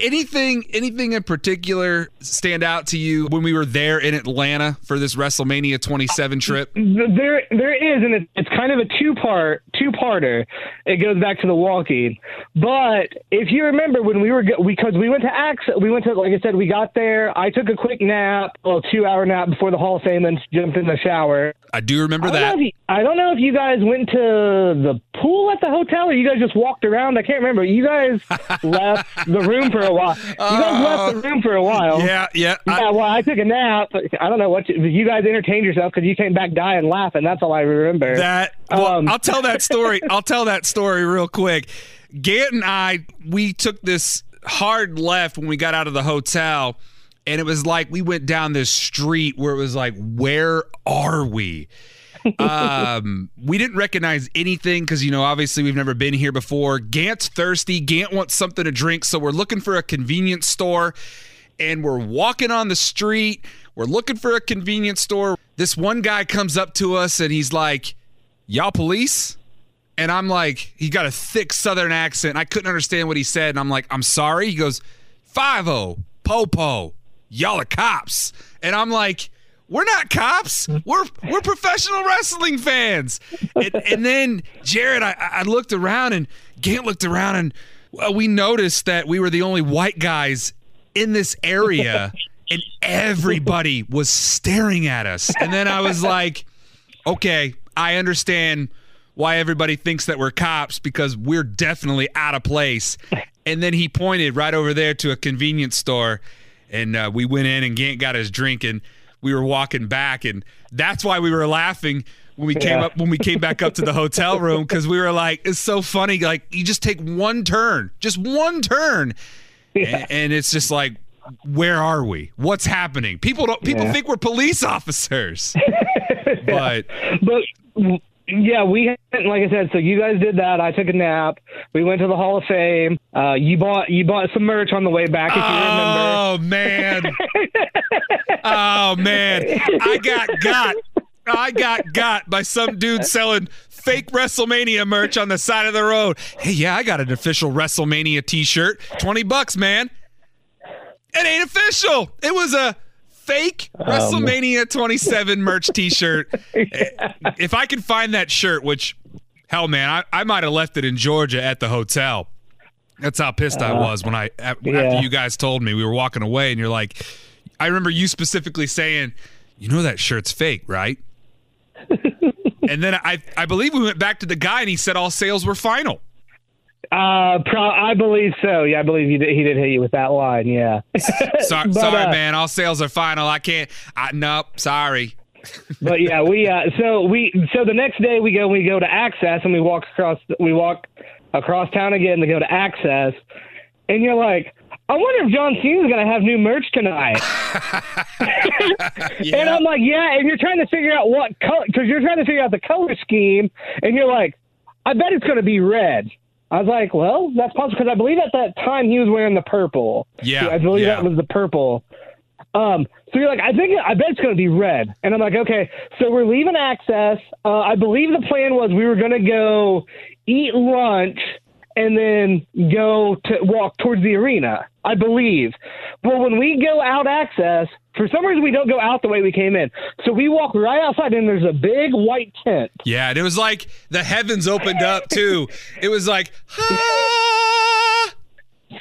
Anything anything in particular stand out to you when we were there in Atlanta for this WrestleMania 27 uh, trip? There, there is, and it's kind of a two-part, two-parter. It goes back to the walking, but if you remember when we were because we went to Ax, we went to like I said, we got there. I took a quick nap, a two-hour nap before the Hall of Fame, and jumped in the shower. I do remember I that. you, I don't know if you guys went to the pool at the hotel or you guys just walked around. I can't remember. You guys left the room for a while. You guys left the room for a while. Yeah, yeah. Yeah, I, well, I took a nap. I don't know what you, you guys entertained yourself because you came back dying laughing. That's all I remember. that well, Um, I'll tell that story. I'll tell that story real quick. Gant and I we took this hard left when we got out of the hotel and it was like we went down this street where it was like where are we? um, we didn't recognize anything because you know obviously we've never been here before. Gant's thirsty. Gant wants something to drink, so we're looking for a convenience store, and we're walking on the street. We're looking for a convenience store. This one guy comes up to us and he's like, "Y'all police?" And I'm like, he got a thick Southern accent. I couldn't understand what he said, and I'm like, "I'm sorry." He goes, Five O, Popo, y'all are cops," and I'm like. We're not cops. We're we're professional wrestling fans. And, and then Jared, I, I looked around and Gant looked around and well, we noticed that we were the only white guys in this area, and everybody was staring at us. And then I was like, okay, I understand why everybody thinks that we're cops because we're definitely out of place. And then he pointed right over there to a convenience store, and uh, we went in and Gant got his drink, and we were walking back, and that's why we were laughing when we came Yeah. up when we came back up to the hotel room because we were like, it's so funny. Like you just take one turn, just one turn, and, and it's just like. Where are we? What's happening? People don't. People Yeah. think we're police officers, but But yeah, we like I said. So you guys did that. I took a nap. We went to the Hall of Fame. Uh, you bought you bought some merch on the way back. If you remember. Oh man. oh man. I got got. I got got by some dude selling fake WrestleMania merch on the side of the road. Hey, yeah, I got an official WrestleMania t-shirt. 20 bucks, man. It ain't official. It was a fake um, WrestleMania 27 merch t-shirt. If I can find that shirt, which hell man, I, I might have left it in Georgia at the hotel. That's how pissed I uh, was when I a- yeah. after you guys told me we were walking away and you're like I remember you specifically saying, "You know that shirt's fake, right?" and then I I believe we went back to the guy and he said all sales were final. Uh, pro- I believe so. Yeah, I believe he did, he did hit you with that line. Yeah. Sorry, But, sorry uh, man, all sales are final. I can't I nope, sorry. but yeah, we uh, so we so the next day we go we go to Axxess and we walk across we walk across town again to go to Axxess, and you're like, I wonder if John Cena's gonna have new merch tonight. And I'm like, yeah, and you're trying to figure out what color because you're trying to figure out the color scheme, and you're like, I bet it's gonna be red. I was like, well, that's possible because I believe at that time he was wearing the purple. Yeah, I believe yeah. that was the purple. Um, so you're like, I think, I bet it's going to be red. And I'm like, okay, so we're leaving Axxess. Uh, I believe the plan was we were going to go eat lunch and then go to walk towards the arena. I believe. Well, when we go out Axxess, for some reason we don't go out the way we came in. So we walk right outside and there's a big white tent. Yeah, and it was like the heavens opened up too. It was like ah!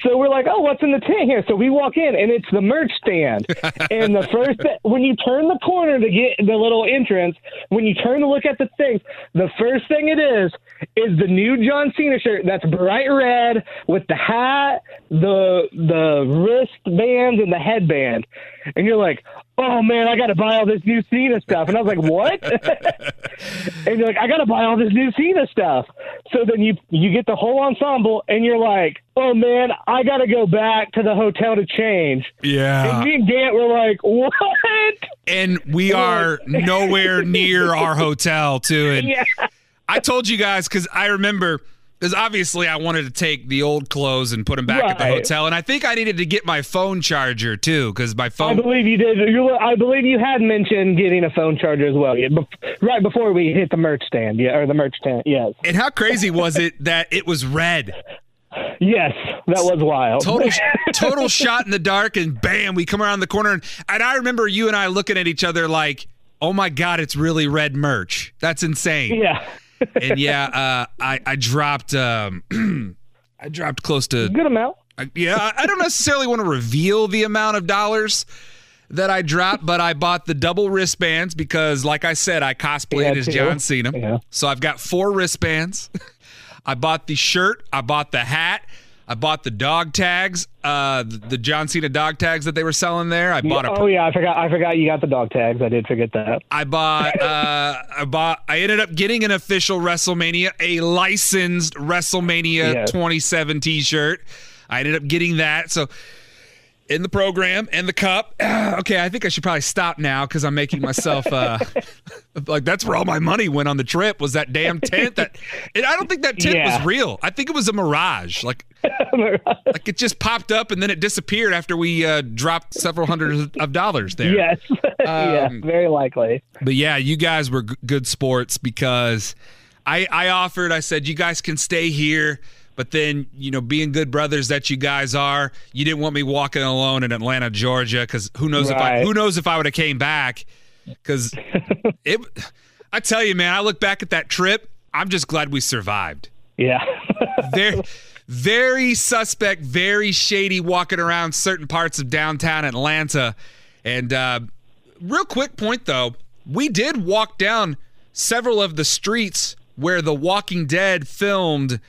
So we're like, oh, what's in the tent here? So we walk in, and it's the merch stand. and the first, when you turn the corner to get the little entrance, when you turn to look at the things, the first thing it is is the new John Cena shirt that's bright red with the hat, the the wristbands, and the headband. And you're like, oh man, I got to buy all this new Cena stuff. And I was like, what? and you're like, I got to buy all this new Cena stuff. So then you you get the whole ensemble, and you're like, oh man, I got to go back to the hotel to change. Yeah. And me and Gant were like, what? and we are nowhere near our hotel too. And Yeah. I told you guys because I remember because obviously I wanted to take the old clothes and put them back at the hotel, and I think I needed to get my phone charger too because my phone. I believe you did. You, I believe you had mentioned getting a phone charger as well. Right before we hit the merch stand, yeah, or the merch tent. Yes, and how crazy was it that it was red? yes, that was wild. Total, total shot in the dark, and bam, we come around the corner, and, and I remember you and I looking at each other like, "Oh my god, it's really red merch. That's insane." yeah, and yeah, uh, I I dropped um, I dropped close to good amount. I- yeah. I- don't necessarily want to reveal the amount of dollars that I dropped, but I bought the double wristbands because, like I said, I cosplayed Yeah, as. John Cena. Yeah. So I've got four wristbands. I bought the shirt. I bought the hat. I bought the dog tags, uh, the, John Cena dog tags that they were selling there. I bought a oh yeah, I forgot. I forgot you got the dog tags. I did forget that. I bought uh I bought I ended up getting an official WrestleMania, a licensed WrestleMania Yes. 27 t-shirt. I ended up getting that. So in the program and the cup. okay, I think I should probably stop now cuz I'm making myself uh like that's where all my money went on the trip was that damn tent that and I don't think that tent Yeah. was real. I think it was a mirage. Like like it just popped up and then it disappeared after we uh dropped several hundred of dollars there. yes, yeah, Um, very likely. But yeah, you guys were g- good sports because I I offered. I said you guys can stay here, but then you know, being good brothers that you guys are, you didn't want me walking alone in Atlanta, Georgia, because who knows if I who knows if I would have came back? Because it, I tell you, man, I look back at that trip. I'm just glad we survived. Yeah, Very, very suspect, very shady walking around certain parts of downtown Atlanta. And uh, real quick point though, we did walk down several of the streets where The Walking Dead filmed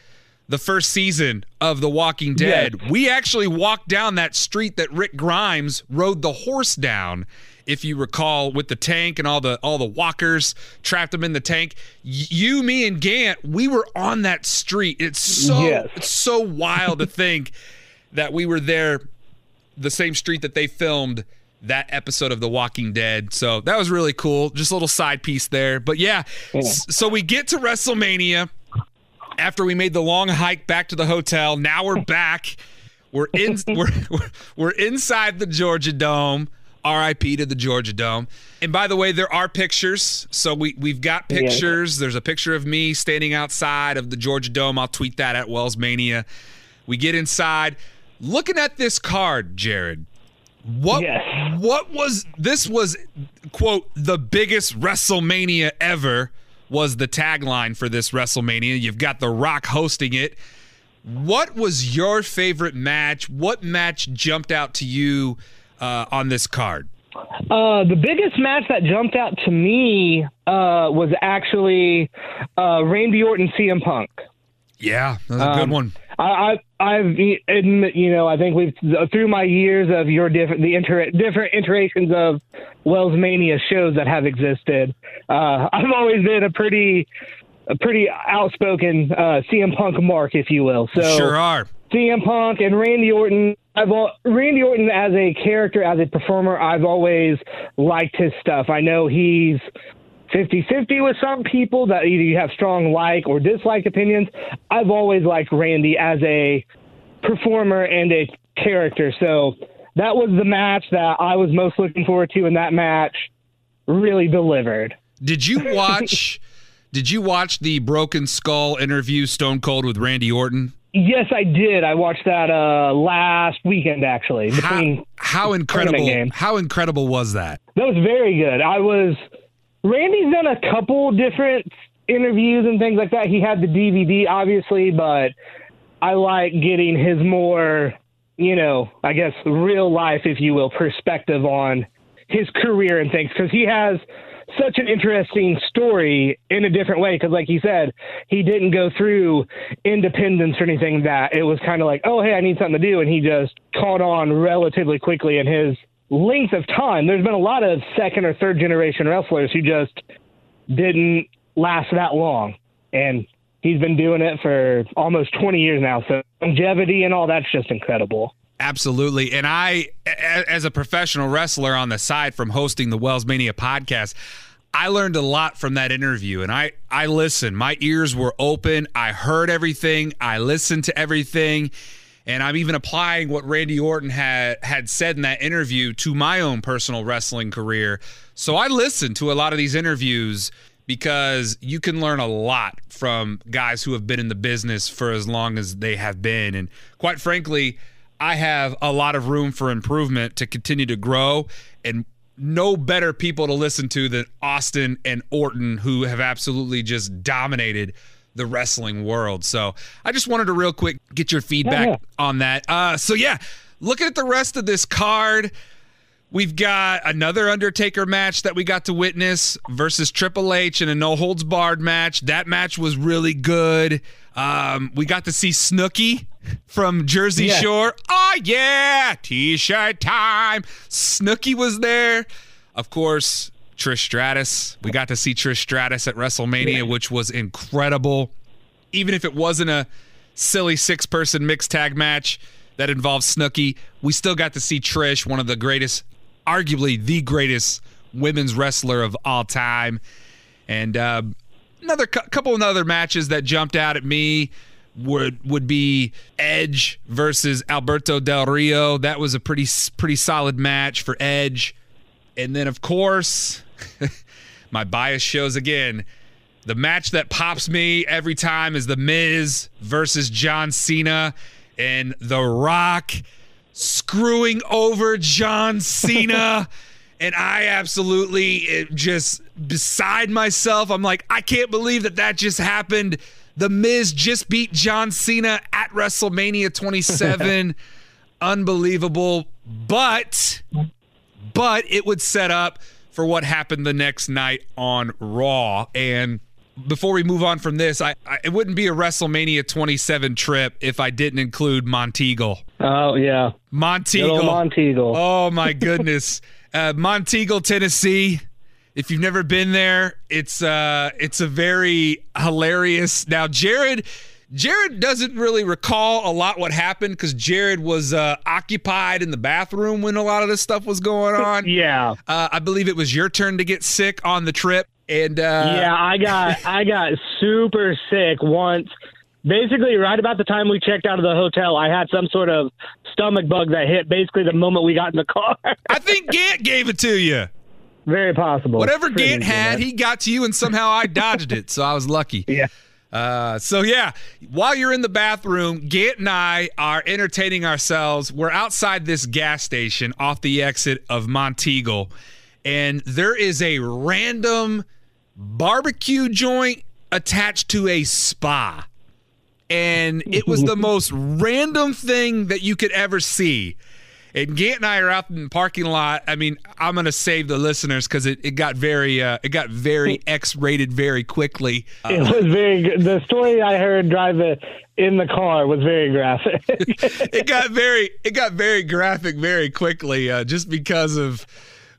the first season of The Walking Dead. We actually walked down that street that Rick Grimes rode the horse down. If you recall, with the tank and all the all the walkers trapped them in the tank, you, me, and Gant, we were on that street. It's so Yes. it's so wild to think that we were there, the same street that they filmed that episode of The Walking Dead. So that was really cool. Just a little side piece there. But yeah, s- so we get to WrestleMania after we made the long hike back to the hotel. Now we're back. We're in we're we're inside the Georgia Dome. RIP to the Georgia Dome. And by the way, there are pictures. So we, we've got pictures. There's a picture of me standing outside of the Georgia Dome. I'll tweet that at Wells Mania. We get inside. Looking at this card, Jared, what Yes. what was this was quote the biggest WrestleMania ever was the tagline for this WrestleMania. You've got The Rock hosting it. What was your favorite match? What match jumped out to you uh, on this card? Uh, the biggest match that jumped out to me uh, was actually uh, Randy Orton CM Punk. Yeah, that was a good Um, one. I, I I've admit, you know I think we've through my years of your different the inter, different iterations of Wells Mania shows that have existed. Uh, I've always been a pretty a pretty outspoken uh, CM Punk mark, if you will. So Sure are. CM Punk and Randy Orton. I've al- Randy Orton as a character, as a performer, I've always liked his stuff. I know he's 50-50 with some people that either you have strong like or dislike opinions. I've always liked Randy as a performer and a character. So that was the match that I was most looking forward to, and that match really delivered. Did you watch? did you watch the Broken Skull interview Stone Cold with Randy Orton? Yes, I did. I watched that uh, last weekend, actually. How, Between how incredible! How incredible was that? That was very good. I was Randy's done a couple different interviews and things like that. He had the DVD obviously, but I like getting his more, you know, I guess real life if you will, perspective on his career and things cuz he has such an interesting story in a different way because like he said he didn't go through independence or anything that it was kind of like oh hey i need something to do and he just caught on relatively quickly in his length of time there's been a lot of second or third generation wrestlers who just didn't last that long and he's been doing it for almost 20 years now so longevity and all that's just incredible Absolutely. And I, as a professional wrestler on the side from hosting the Wells Mania podcast, I learned a lot from that interview and I, I listened. My ears were open. I heard everything. I listened to everything. And I'm even applying what Randy Orton had, had said in that interview to my own personal wrestling career. So I listen to a lot of these interviews because you can learn a lot from guys who have been in the business for as long as they have been. And quite frankly, I have a lot of room for improvement to continue to grow and no better people to listen to than Austin and Orton, who have absolutely just dominated the wrestling world. So I just wanted to real quick get your feedback yeah. on that. Uh, so yeah, looking at the rest of this card, we've got another Undertaker match that we got to witness versus Triple H in a no holds barred match. That match was really good. Um, we got to see Snooki from Jersey Yeah. Shore. Oh yeah, t-shirt time. Snooki was there. Of course, Trish Stratus. We got to see Trish Stratus at WrestleMania, which was incredible. Even if it wasn't a silly six-person mixed tag match that involved Snooki, we still got to see Trish, one of the greatest, arguably the greatest women's wrestler of all time. And uh, another cou- couple of other matches that jumped out at me would would be Edge versus Alberto Del Rio. That was a pretty pretty solid match for Edge. And then of course, my bias shows again. The match that pops me every time is The Miz versus John Cena and The Rock screwing over John Cena. and I absolutely eh, just beside myself. I'm like, I can't believe that that just happened. The Miz just beat John Cena at WrestleMania 27. Unbelievable. But but it would set up for what happened the next night on Raw. And before we move on from this, I, I it wouldn't be a WrestleMania 27 trip if I didn't include Monteagle. oh yeah Monteagle. Monteagle. Oh my goodness. uh, Monteagle, Tennessee. If you've never been there, it's uh it's a very hilarious. Now Jared Jared doesn't really recall a lot what happened because Jared was uh, occupied in the bathroom when a lot of this stuff was going on. yeah Uh, I believe it was your turn to get sick on the trip, and uh, yeah, I got I got super sick once basically right about the time we checked out of the hotel, I had some sort of stomach bug that hit basically the moment we got in the car. I think Gant gave it to you. Very possible. Whatever Gant had, he got to you, and somehow I dodged it. So I was lucky. Yeah. Uh, so yeah, while you're in the bathroom, Gant and I are entertaining ourselves. We're outside this gas station off the exit of Monteagle, and there is a random barbecue joint attached to a spa. And it was the most random thing that you could ever see. And Gant and I are out in the parking lot. I mean, I'm gonna save the listeners because it, it got very uh, it got very X rated very quickly. It was very good. The story I heard driving in the car was very graphic. it got very it got very graphic very quickly uh, just because of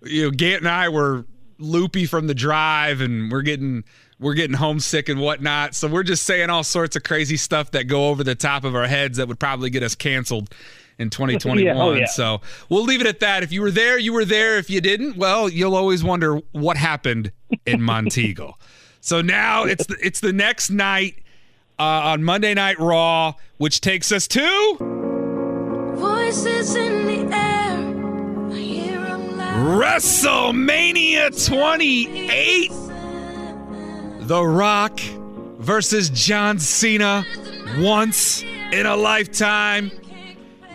you know Gant and I were loopy from the drive and we're getting we're getting homesick and whatnot so we're just saying all sorts of crazy stuff that go over the top of our heads that would probably get us canceled in 2021 Yeah, oh, yeah. so we'll leave it at that if you were there you were there if you didn't well you'll always wonder what happened in Monteagle so now it's the, it's the next night uh, on Monday Night Raw, which takes us to Voices in the air. I hear 'em loud. WrestleMania 28. The Rock versus John Cena once in a lifetime.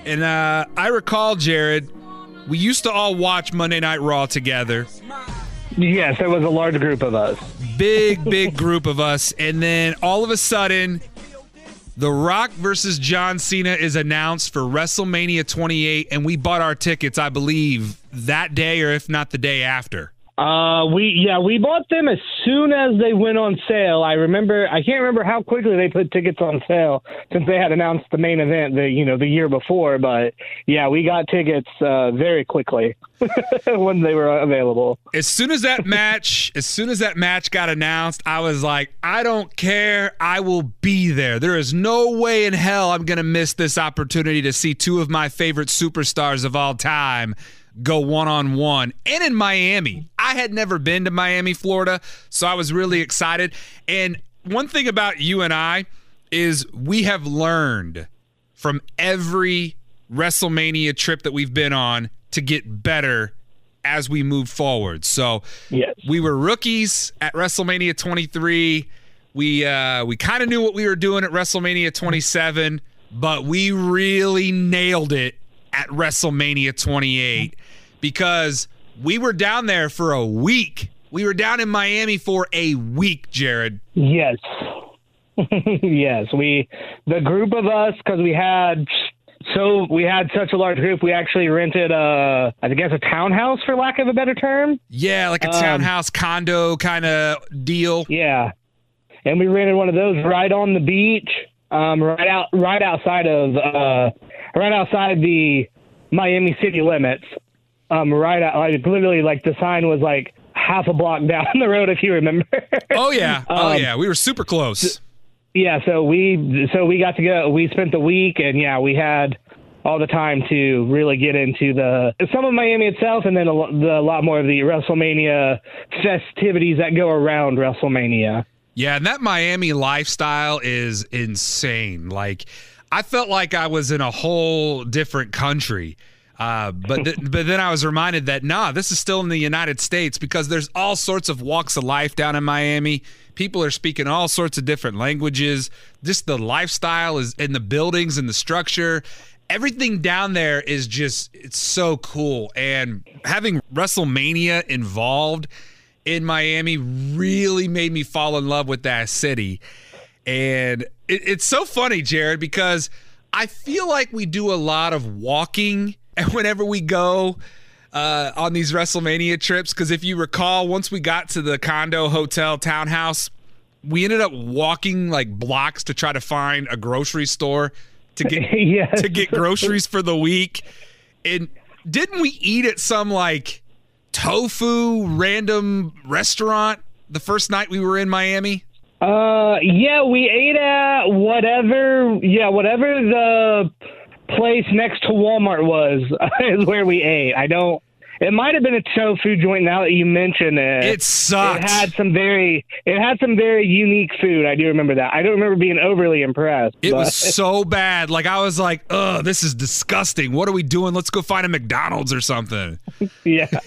And uh, I recall, Jared, we used to all watch Monday Night Raw together. yes, there was a large group of us. Big, big group of us. And then all of a sudden, The Rock versus John Cena is announced for WrestleMania 28. And we bought our tickets, I believe, that day or if not the day after. Uh, we yeah we bought them as soon as they went on sale. I remember I can't remember how quickly they put tickets on sale since they had announced the main event the you know the year before. But yeah, we got tickets uh, very quickly when they were available. as soon as that match, as soon as that match got announced, I was like, I don't care. I will be there. There is no way in hell I'm to miss this opportunity to see two of my favorite superstars of all time go one on one and in Miami. I had never been to Miami, Florida, so I was really excited. And one thing about you and I is we have learned from every WrestleMania trip that we've been on to get better as we move forward. So Yes. we were rookies at WrestleMania 23. We uh, we kind of knew what we were doing at WrestleMania 27, but we really nailed it at WrestleMania 28 because we were down there for a week. We were down in Miami for a week, Jared. Yes. yes, we the group of us because we had so we had such a large group. We actually rented a I guess a townhouse for lack of a better term. Yeah, like a townhouse condo kind of deal. Yeah, and we rented one of those right on the beach, um, right out right outside of uh, right outside the Miami city limits. Um, right out like literally like the sign was like half a block down the road if you remember. Oh yeah. Oh Um, yeah. We were super close. yeah, so we so we got to go. We spent the week, and yeah, we had all the time to really get into the some of Miami itself, and then a, the, a lot more of the WrestleMania festivities that go around WrestleMania. Yeah, and that Miami lifestyle is insane. Like, I felt like I was in a whole different country. Uh, but th- but then I was reminded that nah, this is still in the United States because there's all sorts of walks of life down in Miami. People are speaking all sorts of different languages. Just the lifestyle is in the buildings and the structure. Everything down there is just it's so cool. And having WrestleMania involved in Miami really made me fall in love with that city. And it, it's so funny, Jared, because I feel like we do a lot of walking and whenever we go uh, on these WrestleMania trips. Because if you recall, once we got to the condo, hotel, townhouse, we ended up walking like blocks to try to find a grocery store to get yes. to get groceries for the week. And didn't we eat at some like tofu random restaurant the first night we were in Miami? Uh, yeah, we ate at whatever. Yeah, whatever the place next to Walmart was is where we ate. I don't. It might have been a tofu joint. Now that you mention it, It sucked. It had some very, it had some very unique food. I do remember that. I don't remember being overly impressed. It but- was so bad. Like I was like, "Ugh, this is disgusting. What are we doing? Let's go find a McDonald's or something." yeah.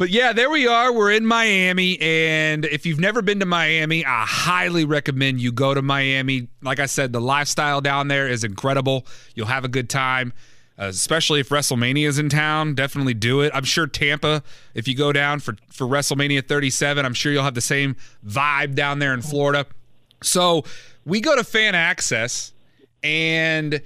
But yeah, there we are. We're in Miami, and if you've never been to Miami, I highly recommend you go to Miami. Like I said, the lifestyle down there is incredible. You'll have a good time, uh, especially if WrestleMania is in town. Definitely do it. I'm sure Tampa, if you go down for for WrestleMania 37, I'm sure you'll have the same vibe down there in Florida. So we go to fan Axxess and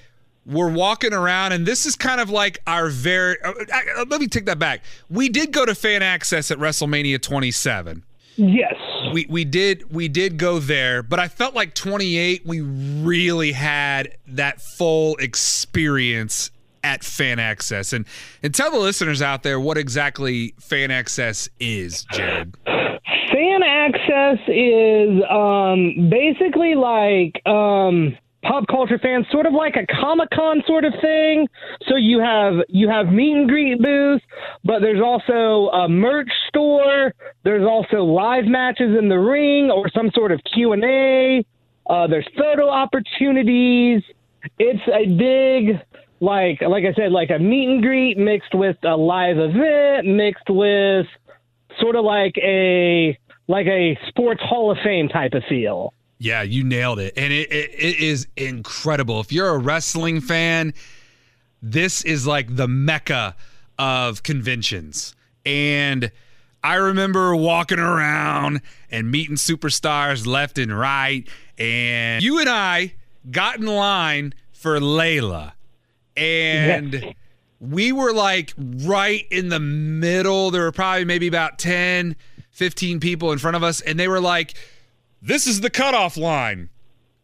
we're walking around, and this is kind of like our very. uh, uh, let me take that back. We did go to fan Axxess at WrestleMania 27. Yes. We we did we did go there, but I felt like 28. We really had that full experience at fan Axxess, and and tell the listeners out there what exactly fan Axxess is, Jared. Fan Axxess is um, basically like um, pop culture fans, sort of like a Comic Con sort of thing. So you have you have meet and greet booths, but there's also a merch store. There's also live matches in the ring or some sort of Q and A. Uh, there's photo opportunities. It's a big like like I said, like a meet and greet mixed with a live event, mixed with sort of like a like a sports hall of fame type of feel. Yeah, you nailed it. And it, it, it is incredible. If you're a wrestling fan, this is like the mecca of conventions. And I remember walking around and meeting superstars left and right. And you and I got in line for Layla. And we were like right in the middle. There were probably maybe about 10, 15 people in front of us. And they were like, this is the cutoff line.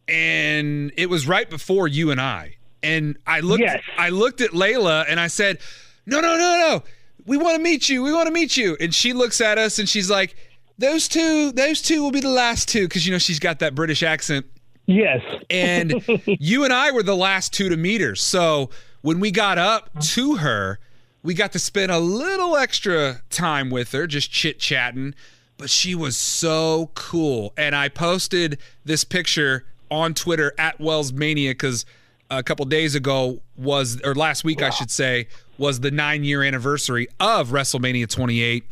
And it was right before you and I. And I looked Yes. I looked at Layla and I said, No, no, no, no. We want to meet you. We want to meet you. And she looks at us and she's like, Those two, those two will be the last two. Cause you know, she's got that British accent. Yes. And you and I were the last two to meet her. So when we got up to her, we got to spend a little extra time with her, just chit chatting. But she was so cool. And I posted this picture on Twitter at Wells Mania because a couple days ago was, or last week, I should say, was the nine year anniversary of WrestleMania 28.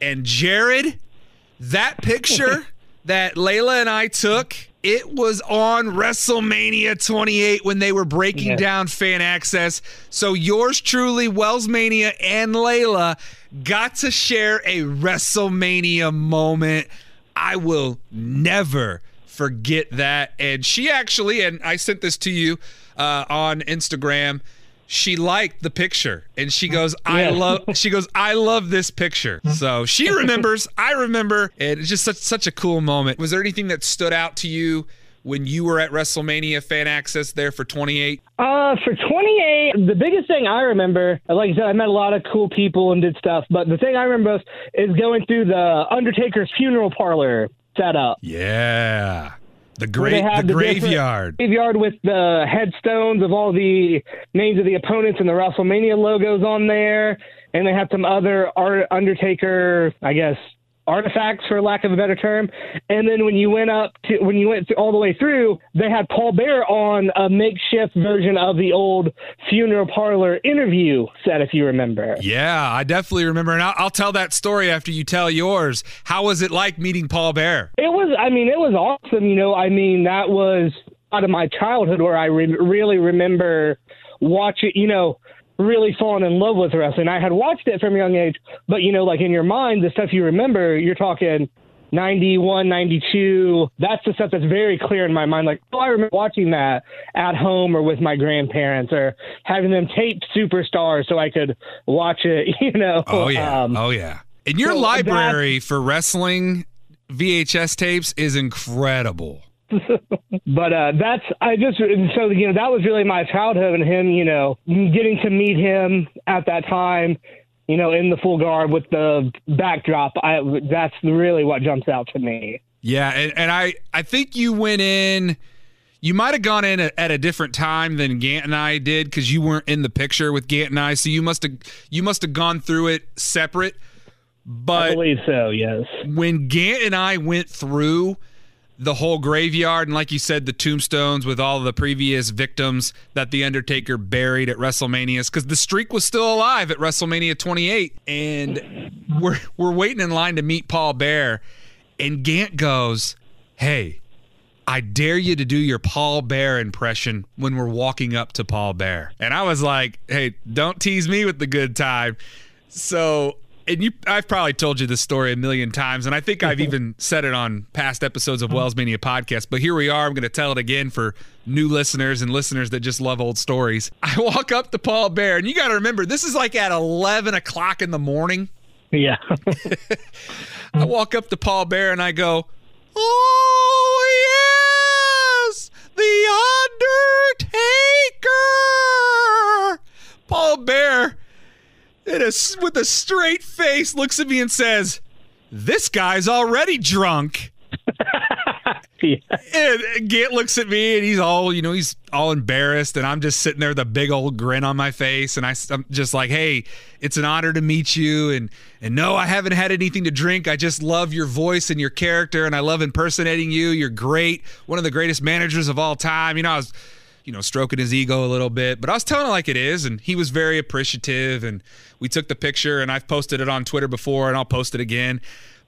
And Jared, that picture that Layla and I took, it was on WrestleMania 28 when they were breaking Yes. down fan Axxess. So yours truly, Wellsmania and Layla got to share a WrestleMania moment. I will never forget that. And she actually, and I sent this to you uh, on Instagram. She liked the picture and she goes, I Yeah. love she goes, I love this picture. So she remembers, I remember, and it's just such such a cool moment. Was there anything that stood out to you when you were at WrestleMania fan Axxess there for 28? Uh, for 28, the biggest thing I remember, like I said, I met a lot of cool people and did stuff, but the thing I remember most is going through the Undertaker's funeral parlor setup. Yeah. The great the different- graveyard. Graveyard with the headstones of all the names of the opponents and the WrestleMania logos on there, and they have some other art, Undertaker, I guess, artifacts for lack of a better term. And then when you went up to when you went all the way through, they had Paul Bearer on a makeshift version of the old funeral parlor interview set, if you remember. Yeah, I definitely remember. And I'll, I'll tell that story after you tell yours. How was it like meeting Paul Bearer? It was, I mean, it was awesome. You know, I mean, that was out of my childhood where I re- really remember watching, you know, really fallen in love with wrestling. I had watched it from a young age, but, you know, like in your mind, the stuff you remember, you're talking 91, 92. That's the stuff that's very clear in my mind. Like, oh, I remember watching that at home or with my grandparents or having them tape Superstars so I could watch it, you know. Oh yeah. Um, oh yeah. And your so library for wrestling VHS tapes is incredible. But uh, that's I just so you know that was really my childhood and him you know getting to meet him at that time you know in the full garb with the backdrop I that's really what jumps out to me. Yeah, and, and I I think you went in You might have gone in at, at a different time than Gant and I did because you weren't in the picture with Gant and I. So you must have you must have gone through it separate. But I believe so. Yes. when Gant and I went through the whole graveyard and like you said the tombstones with all the previous victims that the undertaker buried at WrestleMania cuz the streak was still alive at WrestleMania 28 and we're we're waiting in line to meet Paul Bearer and Gant goes, "Hey, I dare you to do your Paul Bearer impression when we're walking up to Paul Bearer." And I was like, "Hey, don't tease me with the good time." So, and you, I've probably told you this story a million times, and I think I've even said it on past episodes of Wells Mania podcast. But here we are. I'm going to tell it again for new listeners and listeners that just love old stories. I walk up to Paul Bearer, and you got to remember, this is like at 11 o'clock in the morning. Yeah. I walk up to Paul Bearer and I go, Oh, yes, the Undertaker. Paul Bearer, in a, with a straight face, looks at me and says, This guy's already drunk. yeah. And Gant looks at me and he's all, you know, he's all embarrassed. And I'm just sitting there with a big old grin on my face. And I, am just like, hey, it's an honor to meet you. And, and no, I haven't had anything to drink. I just love your voice and your character. And I love impersonating you. You're great. One of the greatest managers of all time. You know, I was, you know, stroking his ego a little bit, but I was telling it like it is. And he was very appreciative. And we took the picture and I've posted it on Twitter before and I'll post it again.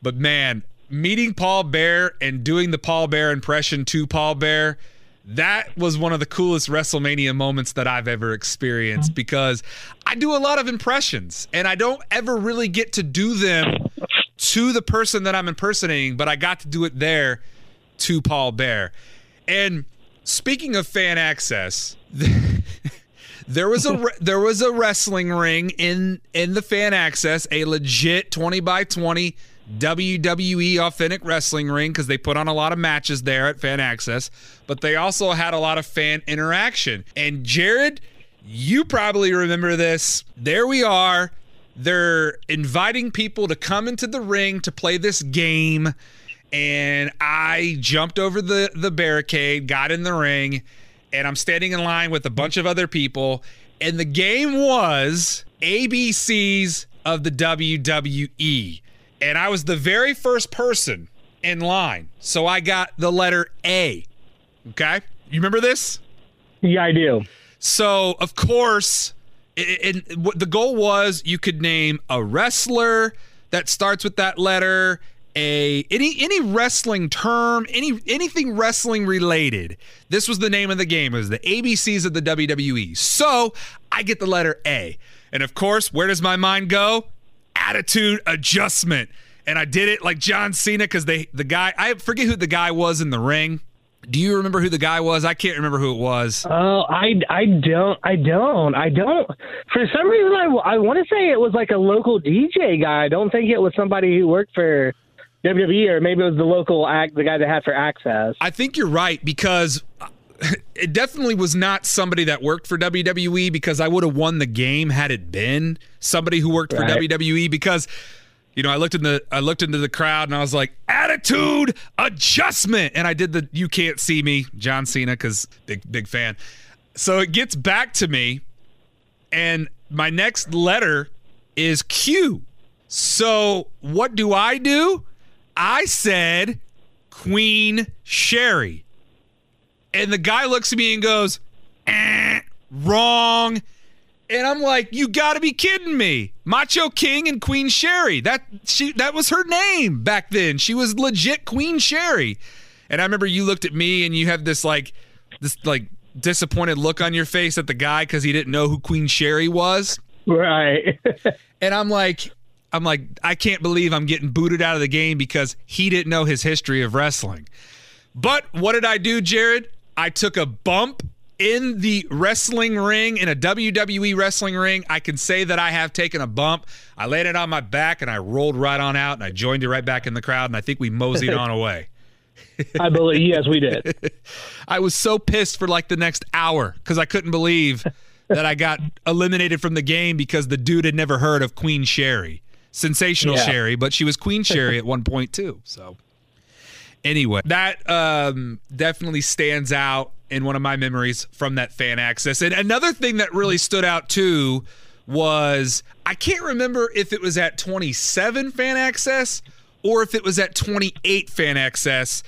But man, meeting Paul Bearer and doing the Paul Bearer impression to Paul Bearer, that was one of the coolest WrestleMania moments that I've ever experienced mm-hmm. because I do a lot of impressions and I don't ever really get to do them to the person that I'm impersonating, but I got to do it there to Paul Bearer. And speaking of fan Axxess, there was a there was a wrestling ring in in the fan Axxess, a legit 20 by 20 WWE authentic wrestling ring because they put on a lot of matches there at Fan Axxess, but they also had a lot of fan interaction. And Jared, you probably remember this. There we are. They're inviting people to come into the ring to play this game. And I jumped over the, the barricade, got in the ring, and I'm standing in line with a bunch of other people. And the game was ABCs of the WWE and I was the very first person in line. So I got the letter A. Okay? You remember this? Yeah, I do. So, of course, and what the goal was you could name a wrestler that starts with that letter, a any any wrestling term, any anything wrestling related. This was the name of the game. It was the ABCs of the WWE. So, I get the letter A. And of course, where does my mind go? attitude adjustment. And I did it like John Cena because they the guy I forget who the guy was in the ring. Do you remember who the guy was? I can't remember who it was. Oh, I, I don't, I don't, I don't. For some reason, I, I want to say it was like a local DJ guy. I don't think it was somebody who worked for WWE or maybe it was the local act, the guy that had for Axxess. I think you're right because it definitely was not somebody that worked for WWE because I would have won the game had it been somebody who worked Right. for WWE because you know I looked in the I looked into the crowd and I was like attitude adjustment and I did the you can't see me John Cena cuz big big fan. So it gets back to me and my next letter is Q. So what do I do? I said Queen Sherri. And the guy looks at me and goes, eh, wrong. And I'm like, you gotta be kidding me. Macho King and Queen Sherri. That she that was her name back then. She was legit Queen Sherri. And I remember you looked at me and you had this like this like disappointed look on your face at the guy because he didn't know who Queen Sherri was. Right. And I'm like, I'm like, I can't believe I'm getting booted out of the game because he didn't know his history of wrestling. But what did I do, Jared? I took a bump in the wrestling ring, in a WWE wrestling ring. I can say that I have taken a bump. I landed on my back and I rolled right on out and I joined you right back in the crowd. And I think we moseyed on away. I believe, yes, we did. I was so pissed for like the next hour because I couldn't believe that I got eliminated from the game because the dude had never heard of Queen Sherri. Sensational Yeah. Sherri, but she was Queen Sherri at one point too. So anyway, that um, definitely stands out in one of my memories from that fan Axxess. And another thing that really stood out too was I can't remember if it was at 27 fan Axxess or if it was at 28 fan Axxess,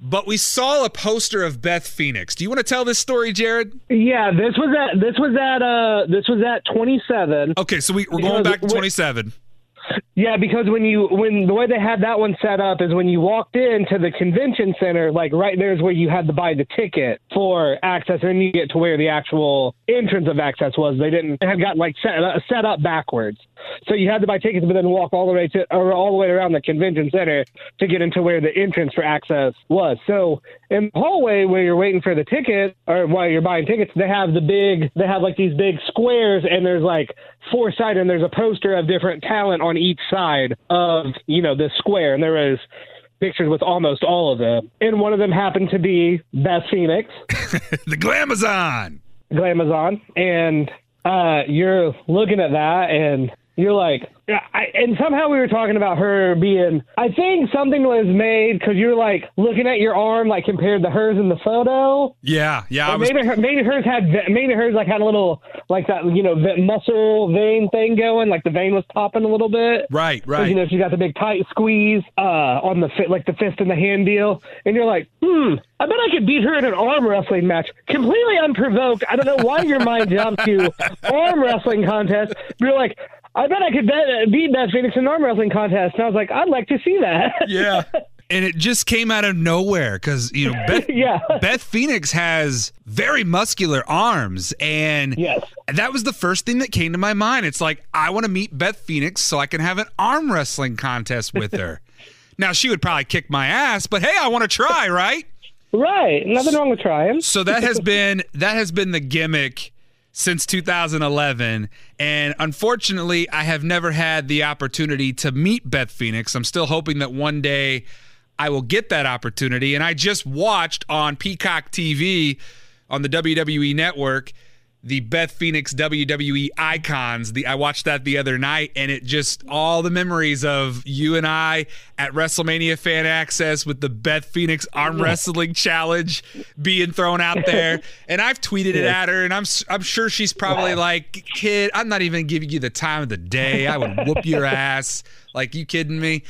but we saw a poster of Beth Phoenix. Do you want to tell this story, Jared? Yeah, this was at this was at uh this was at 27. Okay, so we, we're going back to 27. Yeah, because when you when the way they had that one set up is when you walked into the convention center, like right there's where you had to buy the ticket for Axxess, and then you get to where the actual entrance of Axxess was. They didn't it had gotten like set uh, set up backwards, so you had to buy tickets, but then walk all the way to or all the way around the convention center to get into where the entrance for Axxess was. So in the hallway where you're waiting for the ticket or while you're buying tickets, they have the big they have like these big squares, and there's like four side, and there's a poster of different talent on each side of you know this square, and there is pictures with almost all of them, and one of them happened to be Beth Phoenix, the Glamazon. Glamazon, and uh, you're looking at that, and you're like, yeah, I, and somehow we were talking about her being. I think something was made because you're like looking at your arm, like compared to hers in the photo. Yeah, yeah. I Or was, maybe her, maybe hers had maybe hers like had a little like that you know ve- muscle vein thing going, like the vein was popping a little bit. Right, right. You know, she got the big tight squeeze uh, on the fit, like the fist and the hand deal, and you're like, hmm, I bet I could beat her in an arm wrestling match, completely unprovoked. I don't know why your mind jumped to arm wrestling contest. But you're like, I bet I could bet, uh, beat Beth Phoenix in an arm wrestling contest. And I was like, I'd like to see that. yeah. And it just came out of nowhere because you know Beth, Yeah. Beth Phoenix has very muscular arms, and Yes. that was the first thing that came to my mind. It's like I want to meet Beth Phoenix so I can have an arm wrestling contest with her. now she would probably kick my ass, but hey, I want to try, right? right. Nothing wrong with trying. So that has been that has been the gimmick since 2011 and unfortunately I have never had the opportunity to meet Beth Phoenix. I'm still hoping that one day I will get that opportunity and I just watched on Peacock TV on the WWE network the Beth Phoenix WWE icons. The I watched that the other night and it just all the memories of you and I at WrestleMania Fan Axxess with the Beth Phoenix arm wrestling challenge being thrown out there. And I've tweeted it at her and I'm I'm sure she's probably like, "Kid, I'm not even giving you the time of the day. I would whoop your ass." Like, you kidding me?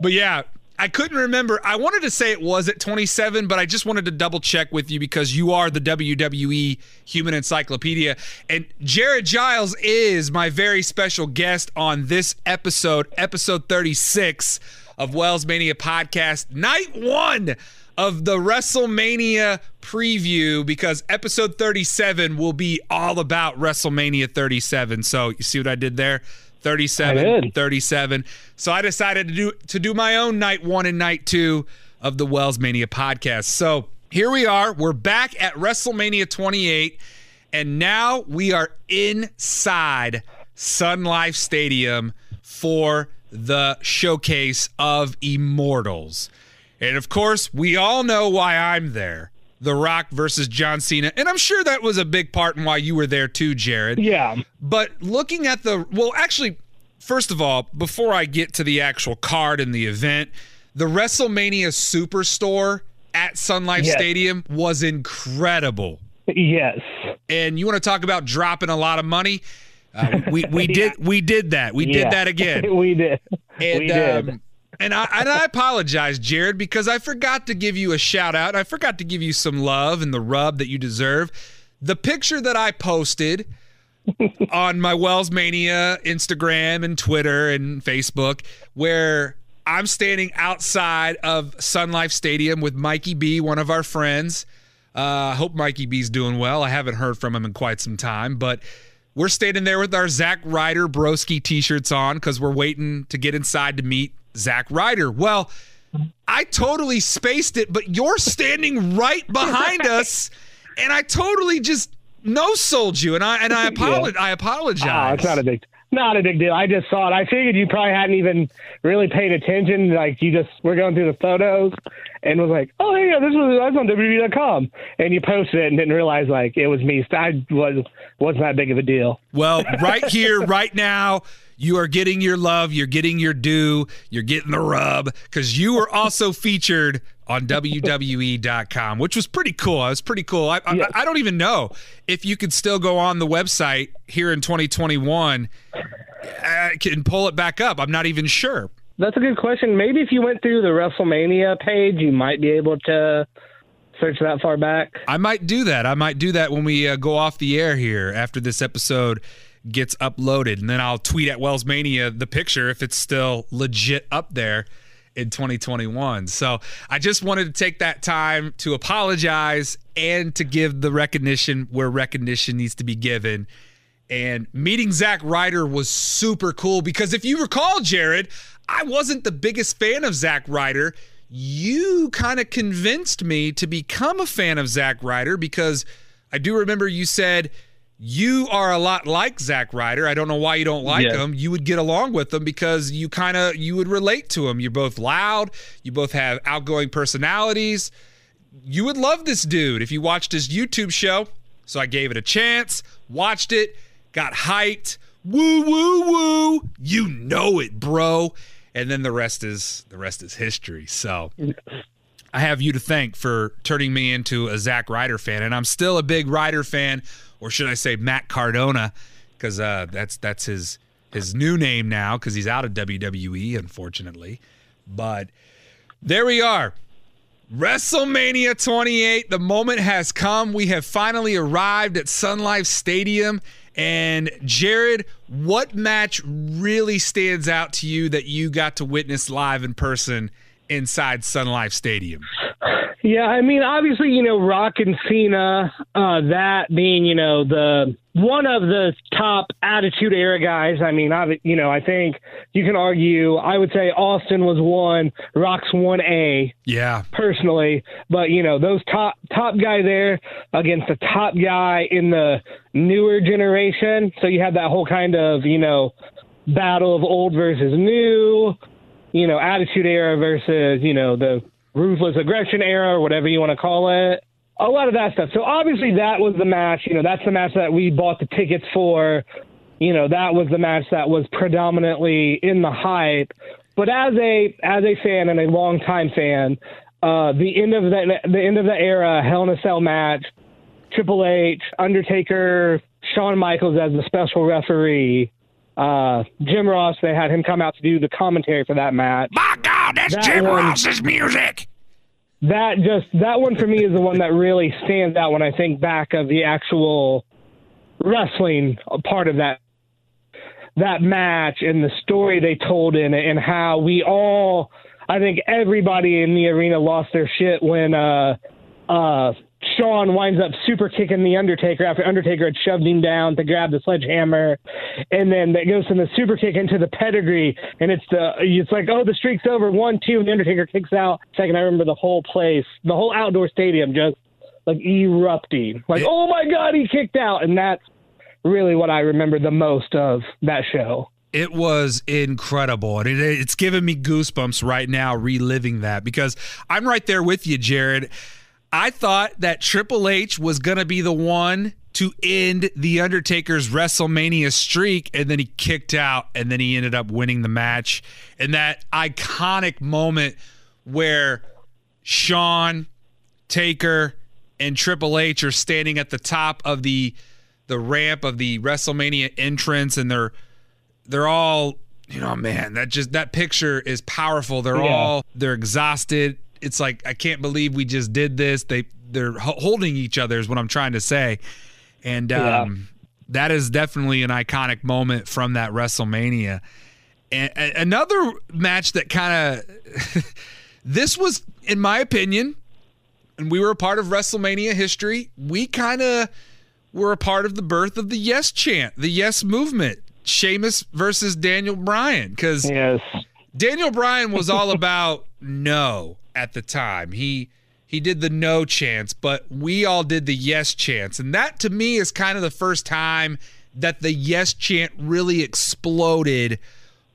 But yeah, I couldn't remember. I wanted to say it was at 27, but I just wanted to double check with you because you are the WWE Human Encyclopedia. And Jared Giles is my very special guest on this episode, episode 36 of Wells Mania Podcast, night one of the WrestleMania preview because episode 37 will be all about WrestleMania 37. So you see what I did there? 37, 37. So I decided to do to do my own night one and night two of the Wells Mania podcast. So here we are. We're back at WrestleMania 28, and now we are inside Sun Life Stadium for the showcase of Immortals. And of course, we all know why I'm there. The Rock versus John Cena. And I'm sure that was a big part in why you were there too, Jared. Yeah. But looking at the well, actually, first of all, before I get to the actual card and the event, the WrestleMania Superstore at Sun Life Yes. Stadium was incredible. Yes. And you want to talk about dropping a lot of money? Uh, we we did we did that. We did that again. we did. And we did. um, and I and I apologize, Jared, because I forgot to give you a shout out. I forgot to give you some love and the rub that you deserve. The picture that I posted on my Wells Mania Instagram and Twitter and Facebook, where I'm standing outside of Sun Life Stadium with Mikey B, one of our friends. Uh, I hope Mikey B's doing well. I haven't heard from him in quite some time, but we're standing there with our Zack Ryder Broski t-shirts on because we're waiting to get inside to meet Zack Ryder. Well, I totally spaced it, but you're standing right behind us, and I totally just no sold you, and I and I apologize. I apologize. Oh, it's not a big, not a big deal. I just saw it. I figured you probably hadn't even really paid attention. Like you just were going through the photos and was like, oh yeah, this was I was on WWE.com, and you posted it and didn't realize like it was me. I was wasn't that big of a deal. Well, right here, right now, you are getting your love, you're getting your due, you're getting the rub, because you were also featured on WWE.com, which was pretty cool. It was pretty cool. I, Yes. I, I don't even know if you could still go on the website here in 2021 uh, and pull it back up. I'm not even sure. That's a good question. Maybe if you went through the WrestleMania page, you might be able to search that far back. I might do that. I might do that when we uh, go off the air here after this episode gets uploaded, and then I'll tweet at Wells Mania the picture if it's still legit up there in 2021. So I just wanted to take that time to apologize and to give the recognition where recognition needs to be given. And meeting Zack Ryder was super cool because if you recall, Jared, I wasn't the biggest fan of Zack Ryder. You kind of convinced me to become a fan of Zack Ryder because I do remember you said you are a lot like Zack Ryder. I don't know why you don't like Yes. him. You would get along with him because you kind of you would relate to him. You're both loud. You both have outgoing personalities. You would love this dude if you watched his YouTube show. So I gave it a chance, watched it, got hyped. Woo woo woo. You know it, bro. And then the rest is the rest is history. So I have you to thank for turning me into a Zack Ryder fan, and I'm still a big Ryder fan, or should I say Matt Cardona, because uh, that's that's his his new name now because he's out of WWE, unfortunately. But there we are. WrestleMania 28. The moment has come. We have finally arrived at Sun Life Stadium. And Jared, what match really stands out to you that you got to witness live in person inside Sun Life Stadium? Yeah, I mean, obviously, you know, Rock and Cena, uh, that being, you know, the one of the top Attitude Era guys. I mean, I, you know, I think you can argue. I would say Austin was one, Rock's one A Yeah. personally, but you know, those top top guy there against the top guy in the newer generation. So you had that whole kind of, you know, battle of old versus new, you know, Attitude Era versus, you know, the ruthless aggression era or whatever you want to call it. A lot of that stuff. So obviously that was the match. You know, that's the match that we bought the tickets for. You know, that was the match that was predominantly in the hype. But as a as a fan and a longtime fan, uh, the end of the the end of the era Hell in a Cell match, Triple H, Undertaker, Shawn Michaels as the special referee, uh, Jim Ross. They had him come out to do the commentary for that match. My God, that's That Jim one- Ross's music. that just that one for me is the one that really stands out when I think back of the actual wrestling part of that that match and the story they told in it and how we all I think everybody in the arena lost their shit when uh uh Shawn winds up super kicking the Undertaker after Undertaker had shoved him down to grab the sledgehammer, and then that goes from the super kick into the pedigree, and it's the it's like oh the streak's over one two, and the Undertaker kicks out. Second, I remember the whole place, the whole outdoor stadium just like erupting, like oh my god he kicked out, and that's really what I remember the most of that show. It was incredible. And it, it's giving me goosebumps right now reliving that because I'm right there with you, Jared. I thought that Triple H was going to be the one to end The Undertaker's WrestleMania streak, and then he kicked out, and then he ended up winning the match. And that iconic moment where Shawn, Taker, and Triple H are standing at the top of the the ramp of the WrestleMania entrance, and they're they're all you know man that just that picture is powerful they're Yeah. all they're exhausted it's like i can't believe we just did this. They they're holding each other is what i'm trying to say. And Yeah. um that is definitely an iconic moment from that wrestlemania. And, and another match that kind of this was in my opinion and we were a part of wrestlemania history we kind of were a part of the birth of the yes chant the yes movement Sheamus versus Daniel Bryan. Because Yes. Daniel Bryan was all about no at the time. He he did the no chance, but we all did the yes chance. And that to me is kind of the first time that the yes chant really exploded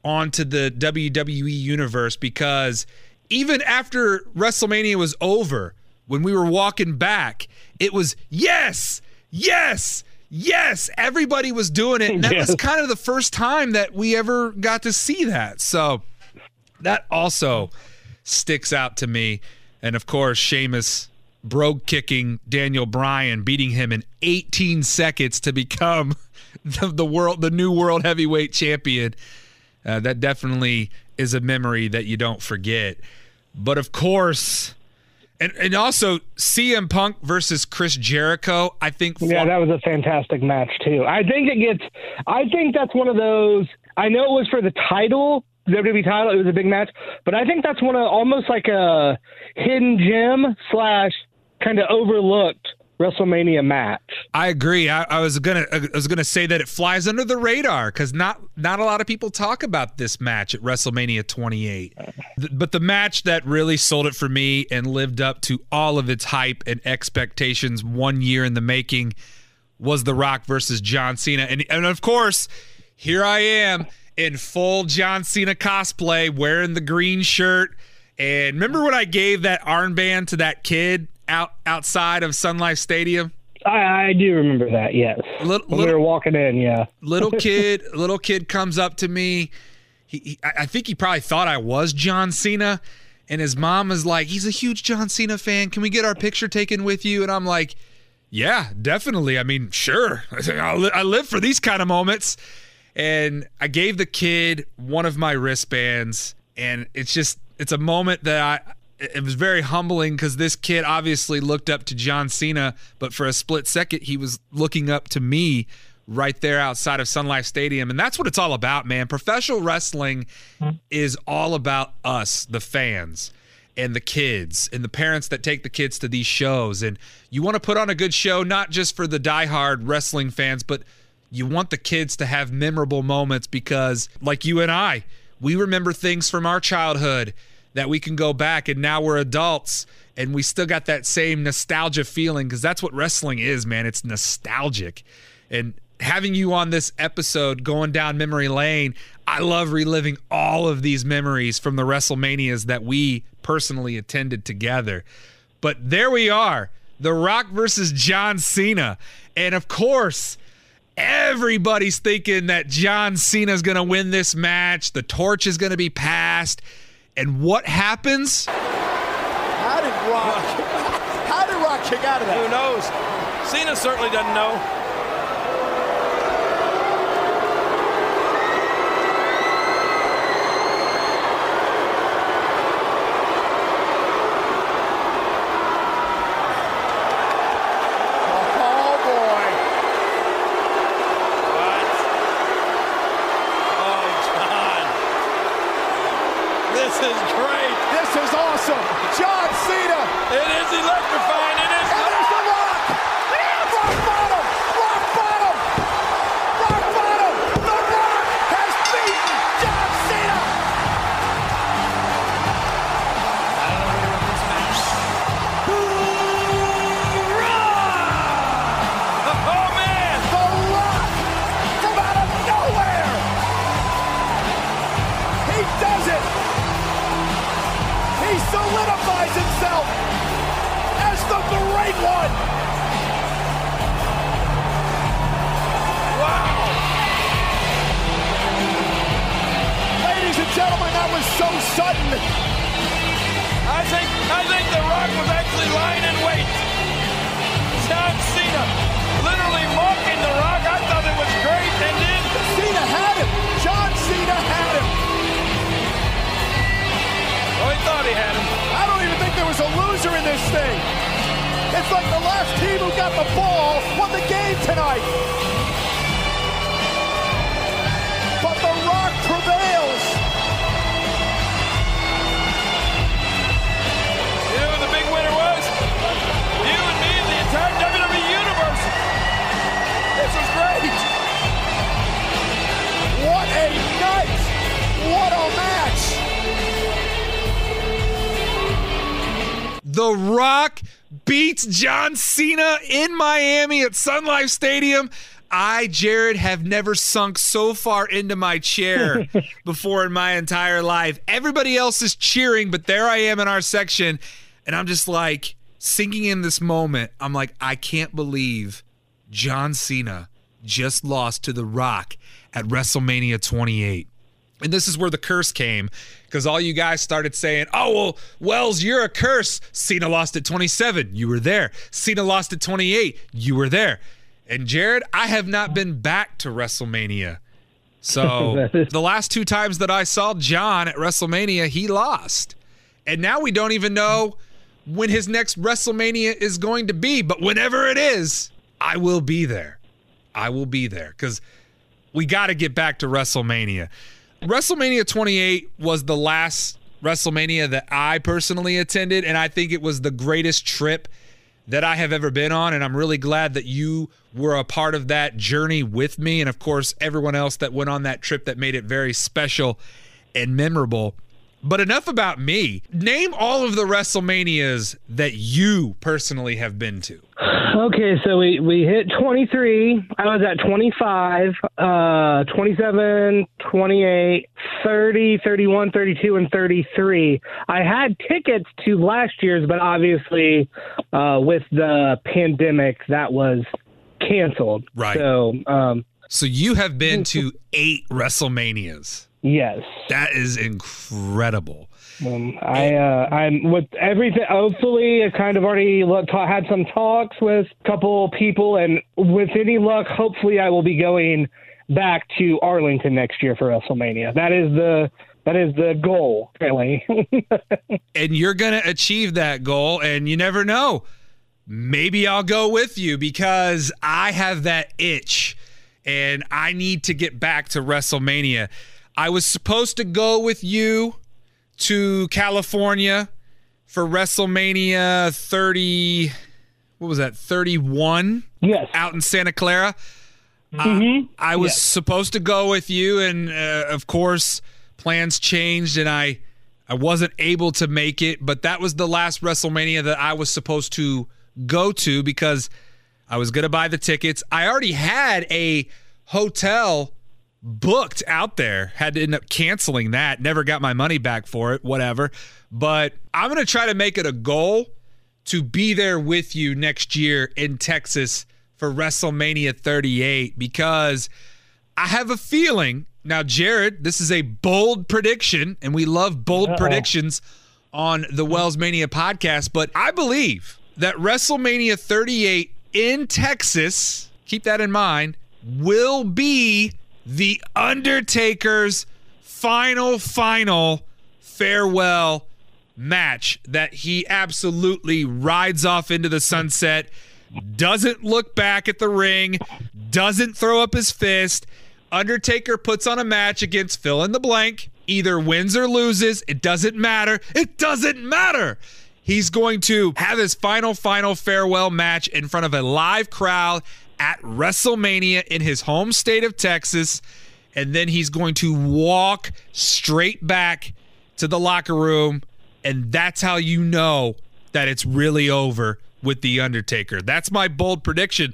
onto the WWE universe because even after WrestleMania was over, when we were walking back, it was yes, yes, yes. Everybody was doing it. And that was kind of the first time that we ever got to see that. So that also sticks out to me. And of course, Sheamus brogue kicking Daniel Bryan, beating him in 18 seconds to become the, the world, the new world heavyweight champion. Uh, that definitely is a memory that you don't forget. But of course, and, and also CM Punk versus Chris Jericho, I think. Yeah, that was a fantastic match too. I think it gets. I think that's one of those. I know it was for the title, WWE title. It was a big match, but I think that's one of almost like a hidden gem slash kind of overlooked WrestleMania match. I agree. I, I was gonna I was gonna say that it flies under the radar because not not a lot of people talk about this match at WrestleMania 28. Th- but the match that really sold it for me and lived up to all of its hype and expectations one year in the making was The Rock versus John Cena, and and of course, here I am in full John Cena cosplay, wearing the green shirt. And remember when I gave that armband to that kid out outside of Sun Life Stadium? I, I do remember that. Yes, Little- when we little- were walking in. Yeah, little kid little kid comes up to me he, he I think he probably thought I was John Cena and his mom is like he's a huge John Cena fan can we get our picture taken with you and I'm like yeah definitely I mean sure I I live for these kind of moments and I gave the kid one of my wristbands and it's just it's a moment that I it was very humbling because this kid obviously looked up to John Cena, but for a split second he was looking up to me right there outside of Sun Life Stadium. And that's what it's all about, man. Professional wrestling is all about us, the fans and the kids and the parents that take the kids to these shows. And you want to put on a good show, not just for the diehard wrestling fans, but you want the kids to have memorable moments because, like you and I, we remember things from our childhood that we can go back and now we're adults and we still got that same nostalgia feeling because that's what wrestling is, man. It's nostalgic. And having you on this episode going down memory lane, I love reliving all of these memories from the WrestleManias that we personally attended together. But there we are The Rock versus John Cena. And of course, everybody's thinking that John Cena's going to win this match, the torch is going to be passed. And what happens? How did Rock? How did Rock kick out of that? Who knows? Cena certainly doesn't know. At Sun Life Stadium. I, Jared, have never sunk so far into my chair before in my entire life. Everybody else is cheering, but there I am in our section, and I'm just like sinking in this moment. I'm like, I can't believe John Cena just lost to The Rock at WrestleMania 28. And this is where the curse came because all you guys started saying, oh, well, Wells, you're a curse. Cena lost at 27. You were there. Cena lost at 28. You were there. And Jared, I have not been back to WrestleMania. So the last two times that I saw John at WrestleMania, he lost. And now we don't even know when his next WrestleMania is going to be. But whenever it is, I will be there. I will be there because we got to get back to WrestleMania. WrestleMania 28 was the last WrestleMania that I personally attended, and I think it was the greatest trip that I have ever been on. And I'm really glad that you were a part of that journey with me, and of course, everyone else that went on that trip that made it very special and memorable. But enough about me. Name all of the WrestleManias that you personally have been to. Okay, so we, we hit 23. I was at 25, uh, 27, 28, 30, 31, 32, and 33. I had tickets to last year's, but obviously uh, with the pandemic, that was canceled. Right. So, um, So you have been to eight WrestleManias. Yes. That is incredible. Um, I uh, I'm with everything. Hopefully, I kind of already look, had some talks with a couple people, and with any luck, hopefully, I will be going back to Arlington next year for WrestleMania. That is the that is the goal, really. and you're going to achieve that goal and you never know maybe i'll go with you because i have that itch and i need to get back to wrestlemania i was supposed to go with you to california for wrestlemania 30 what was that 31 yes. out in santa clara uh, I was Yes. supposed to go with you, and uh, of course, plans changed, and I I wasn't able to make it. But that was the last WrestleMania that I was supposed to go to because I was gonna buy the tickets. I already had a hotel booked out there. Had to end up canceling that. Never got my money back for it. Whatever. But I'm gonna try to make it a goal to be there with you next year in Texas for WrestleMania 38 because I have a feeling. Now, Jared, this is a bold prediction, and we love bold predictions on the Wells Mania podcast, but I believe that WrestleMania 38 in Texas, keep that in mind, will be The Undertaker's final, final farewell match that he absolutely rides off into the sunset, doesn't look back at the ring, doesn't throw up his fist. Undertaker puts on a match against fill in the blank, either wins or loses. It doesn't matter. It doesn't matter. He's going to have his final, final farewell match in front of a live crowd at WrestleMania in his home state of Texas. And then he's going to walk straight back to the locker room. And that's how you know that it's really over with The Undertaker. That's my bold prediction.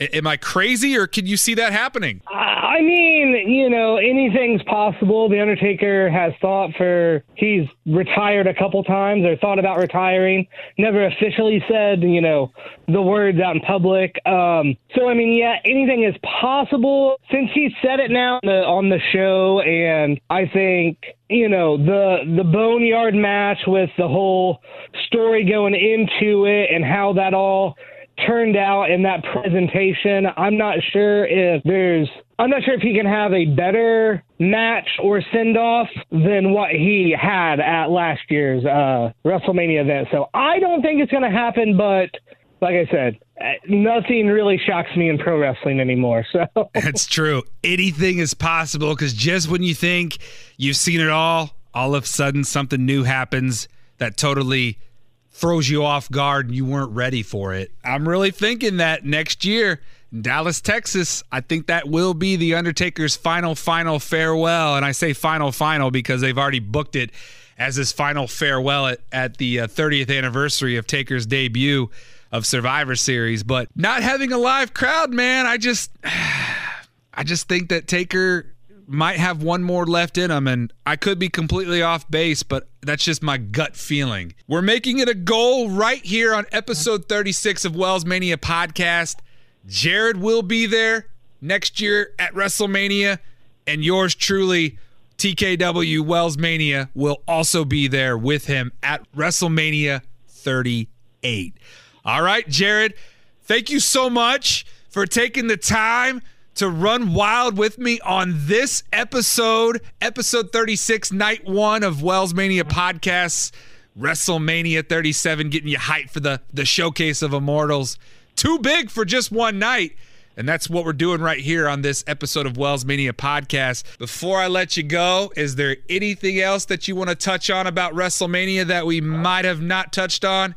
Am I crazy or can you see that happening? I mean, you know, anything's possible. The Undertaker has thought for he's retired a couple times or thought about retiring. Never officially said, you know, the words out in public. Um, so I mean, yeah, anything is possible. Since he said it now on the, on the show, and I think you know the the boneyard match with the whole story going into it and how that all turned out in that presentation. I'm not sure if there's I'm not sure if he can have a better match or send off than what he had at last year's uh, WrestleMania event. So I don't think it's going to happen, but like I said, nothing really shocks me in pro wrestling anymore. So That's true. Anything is possible because just when you think you've seen it all, all of a sudden something new happens that totally throws you off guard and you weren't ready for it. I'm really thinking that next year Dallas, Texas, I think that will be The Undertaker's final, final farewell. And I say final, final because they've already booked it as his final farewell at, at the uh, 30th anniversary of Taker's debut of Survivor Series. But not having a live crowd, man, I just. I just think that Taker might have one more left in him, and I could be completely off base, but that's just my gut feeling. We're making it a goal right here on episode 36 of Wells Mania Podcast. Jared will be there next year at WrestleMania, and yours truly, TKW Wells Mania will also be there with him at WrestleMania 38. All right, Jared, thank you so much for taking the time to run wild with me on this episode, episode 36, night one of Wells Mania podcasts, WrestleMania 37, getting you hyped for the, the showcase of Immortals. Too big for just one night. And that's what we're doing right here on this episode of Wells Mania podcast. Before I let you go, is there anything else that you want to touch on about WrestleMania that we might have not touched on?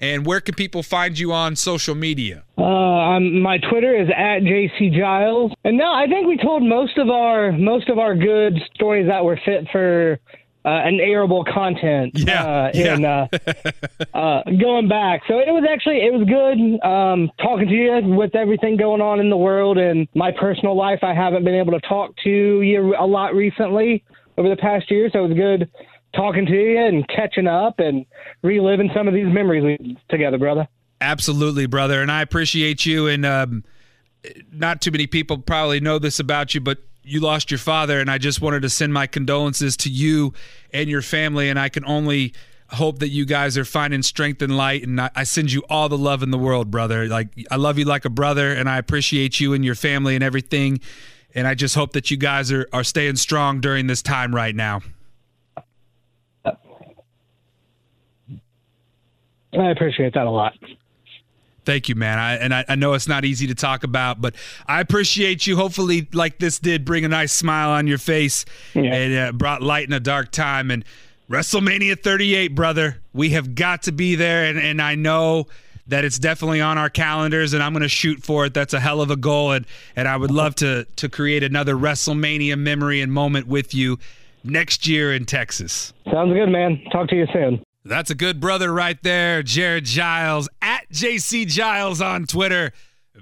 And where can people find you on social media? Uh, um, my Twitter is at JC Giles. And no, I think we told most of our most of our good stories that were fit for uh, an airable content. Yeah, uh, yeah. in uh, uh, going back. So it was actually it was good um, talking to you with everything going on in the world and my personal life. I haven't been able to talk to you a lot recently over the past year, so it was good talking to you and catching up and reliving some of these memories together, brother. Absolutely, brother. And I appreciate you. And um, not too many people probably know this about you, but you lost your father. And I just wanted to send my condolences to you and your family. And I can only hope that you guys are finding strength and light. And I, I send you all the love in the world, brother. Like, I love you like a brother, and I appreciate you and your family and everything. And I just hope that you guys are, are staying strong during this time right now. I appreciate that a lot. Thank you, man. I, and I, I know it's not easy to talk about, but I appreciate you. Hopefully, like this did bring a nice smile on your face Yeah. and uh, brought light in a dark time. And WrestleMania 38, brother, we have got to be there. And, and I know that it's definitely on our calendars, and I'm going to shoot for it. That's a hell of a goal. And, and I would love to, to create another WrestleMania memory and moment with you next year in Texas. Sounds good, man. Talk to you soon. That's a good brother right there, Jared Giles at JC Giles on Twitter.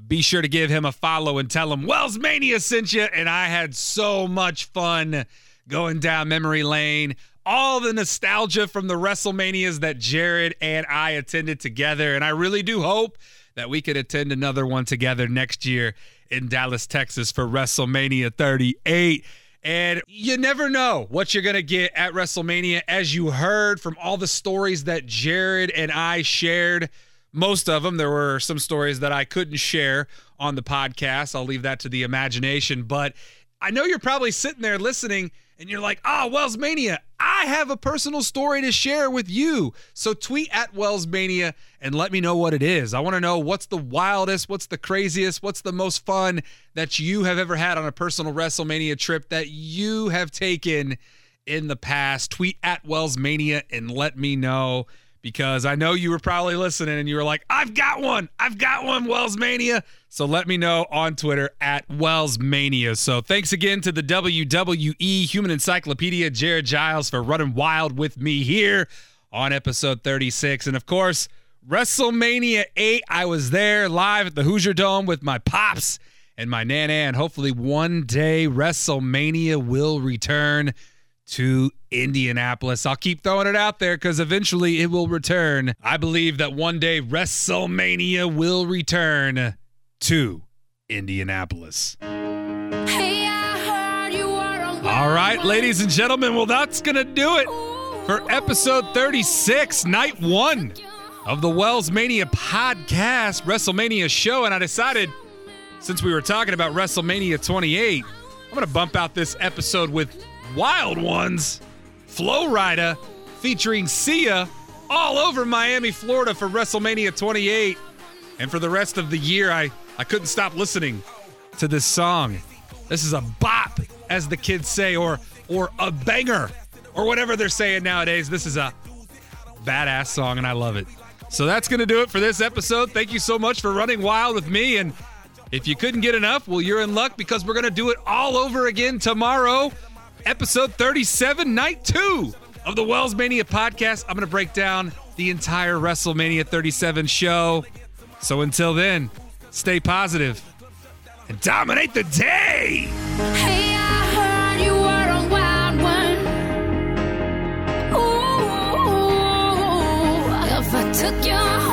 Be sure to give him a follow and tell him Wells Mania sent you. And I had so much fun going down memory lane. All the nostalgia from the WrestleManias that Jared and I attended together. And I really do hope that we could attend another one together next year in Dallas, Texas for WrestleMania 38. And you never know what you're going to get at WrestleMania. As you heard from all the stories that Jared and I shared, most of them, there were some stories that I couldn't share on the podcast. I'll leave that to the imagination. But I know you're probably sitting there listening and you're like, ah, Wells Mania, I have a personal story to share with you. So tweet at Wells Mania and let me know what it is. I want to know what's the wildest, what's the craziest, what's the most fun that you have ever had on a personal WrestleMania trip that you have taken in the past. Tweet at Wells Mania and let me know because I know you were probably listening and you were like, I've got one. I've got one, Wells Mania. So let me know on Twitter at Wells Mania. So thanks again to the WWE Human Encyclopedia, Jared Giles, for running wild with me here on episode 36. And of course, WrestleMania 8, I was there live at the Hoosier Dome with my pops and my nana. And hopefully one day WrestleMania will return to Indianapolis. I'll keep throwing it out there because eventually it will return. I believe that one day WrestleMania will return to Indianapolis. Hey, I heard you were All right, ladies and gentlemen, well, that's going to do it for episode 36, night one of the Wells Mania podcast, WrestleMania show. And I decided, since we were talking about WrestleMania 28, I'm going to bump out this episode with Wild Ones, Flo Rida, featuring Sia all over Miami, Florida for WrestleMania 28. And for the rest of the year, I, I couldn't stop listening to this song. This is a bop, as the kids say, or or a banger, or whatever they're saying nowadays. This is a badass song, and I love it. So that's going to do it for this episode. Thank you so much for running wild with me. And if you couldn't get enough, well, you're in luck because we're going to do it all over again tomorrow episode 37, night two of the Wells Mania podcast. I'm going to break down the entire WrestleMania 37 show. So until then, stay positive and dominate the day. Hey. took your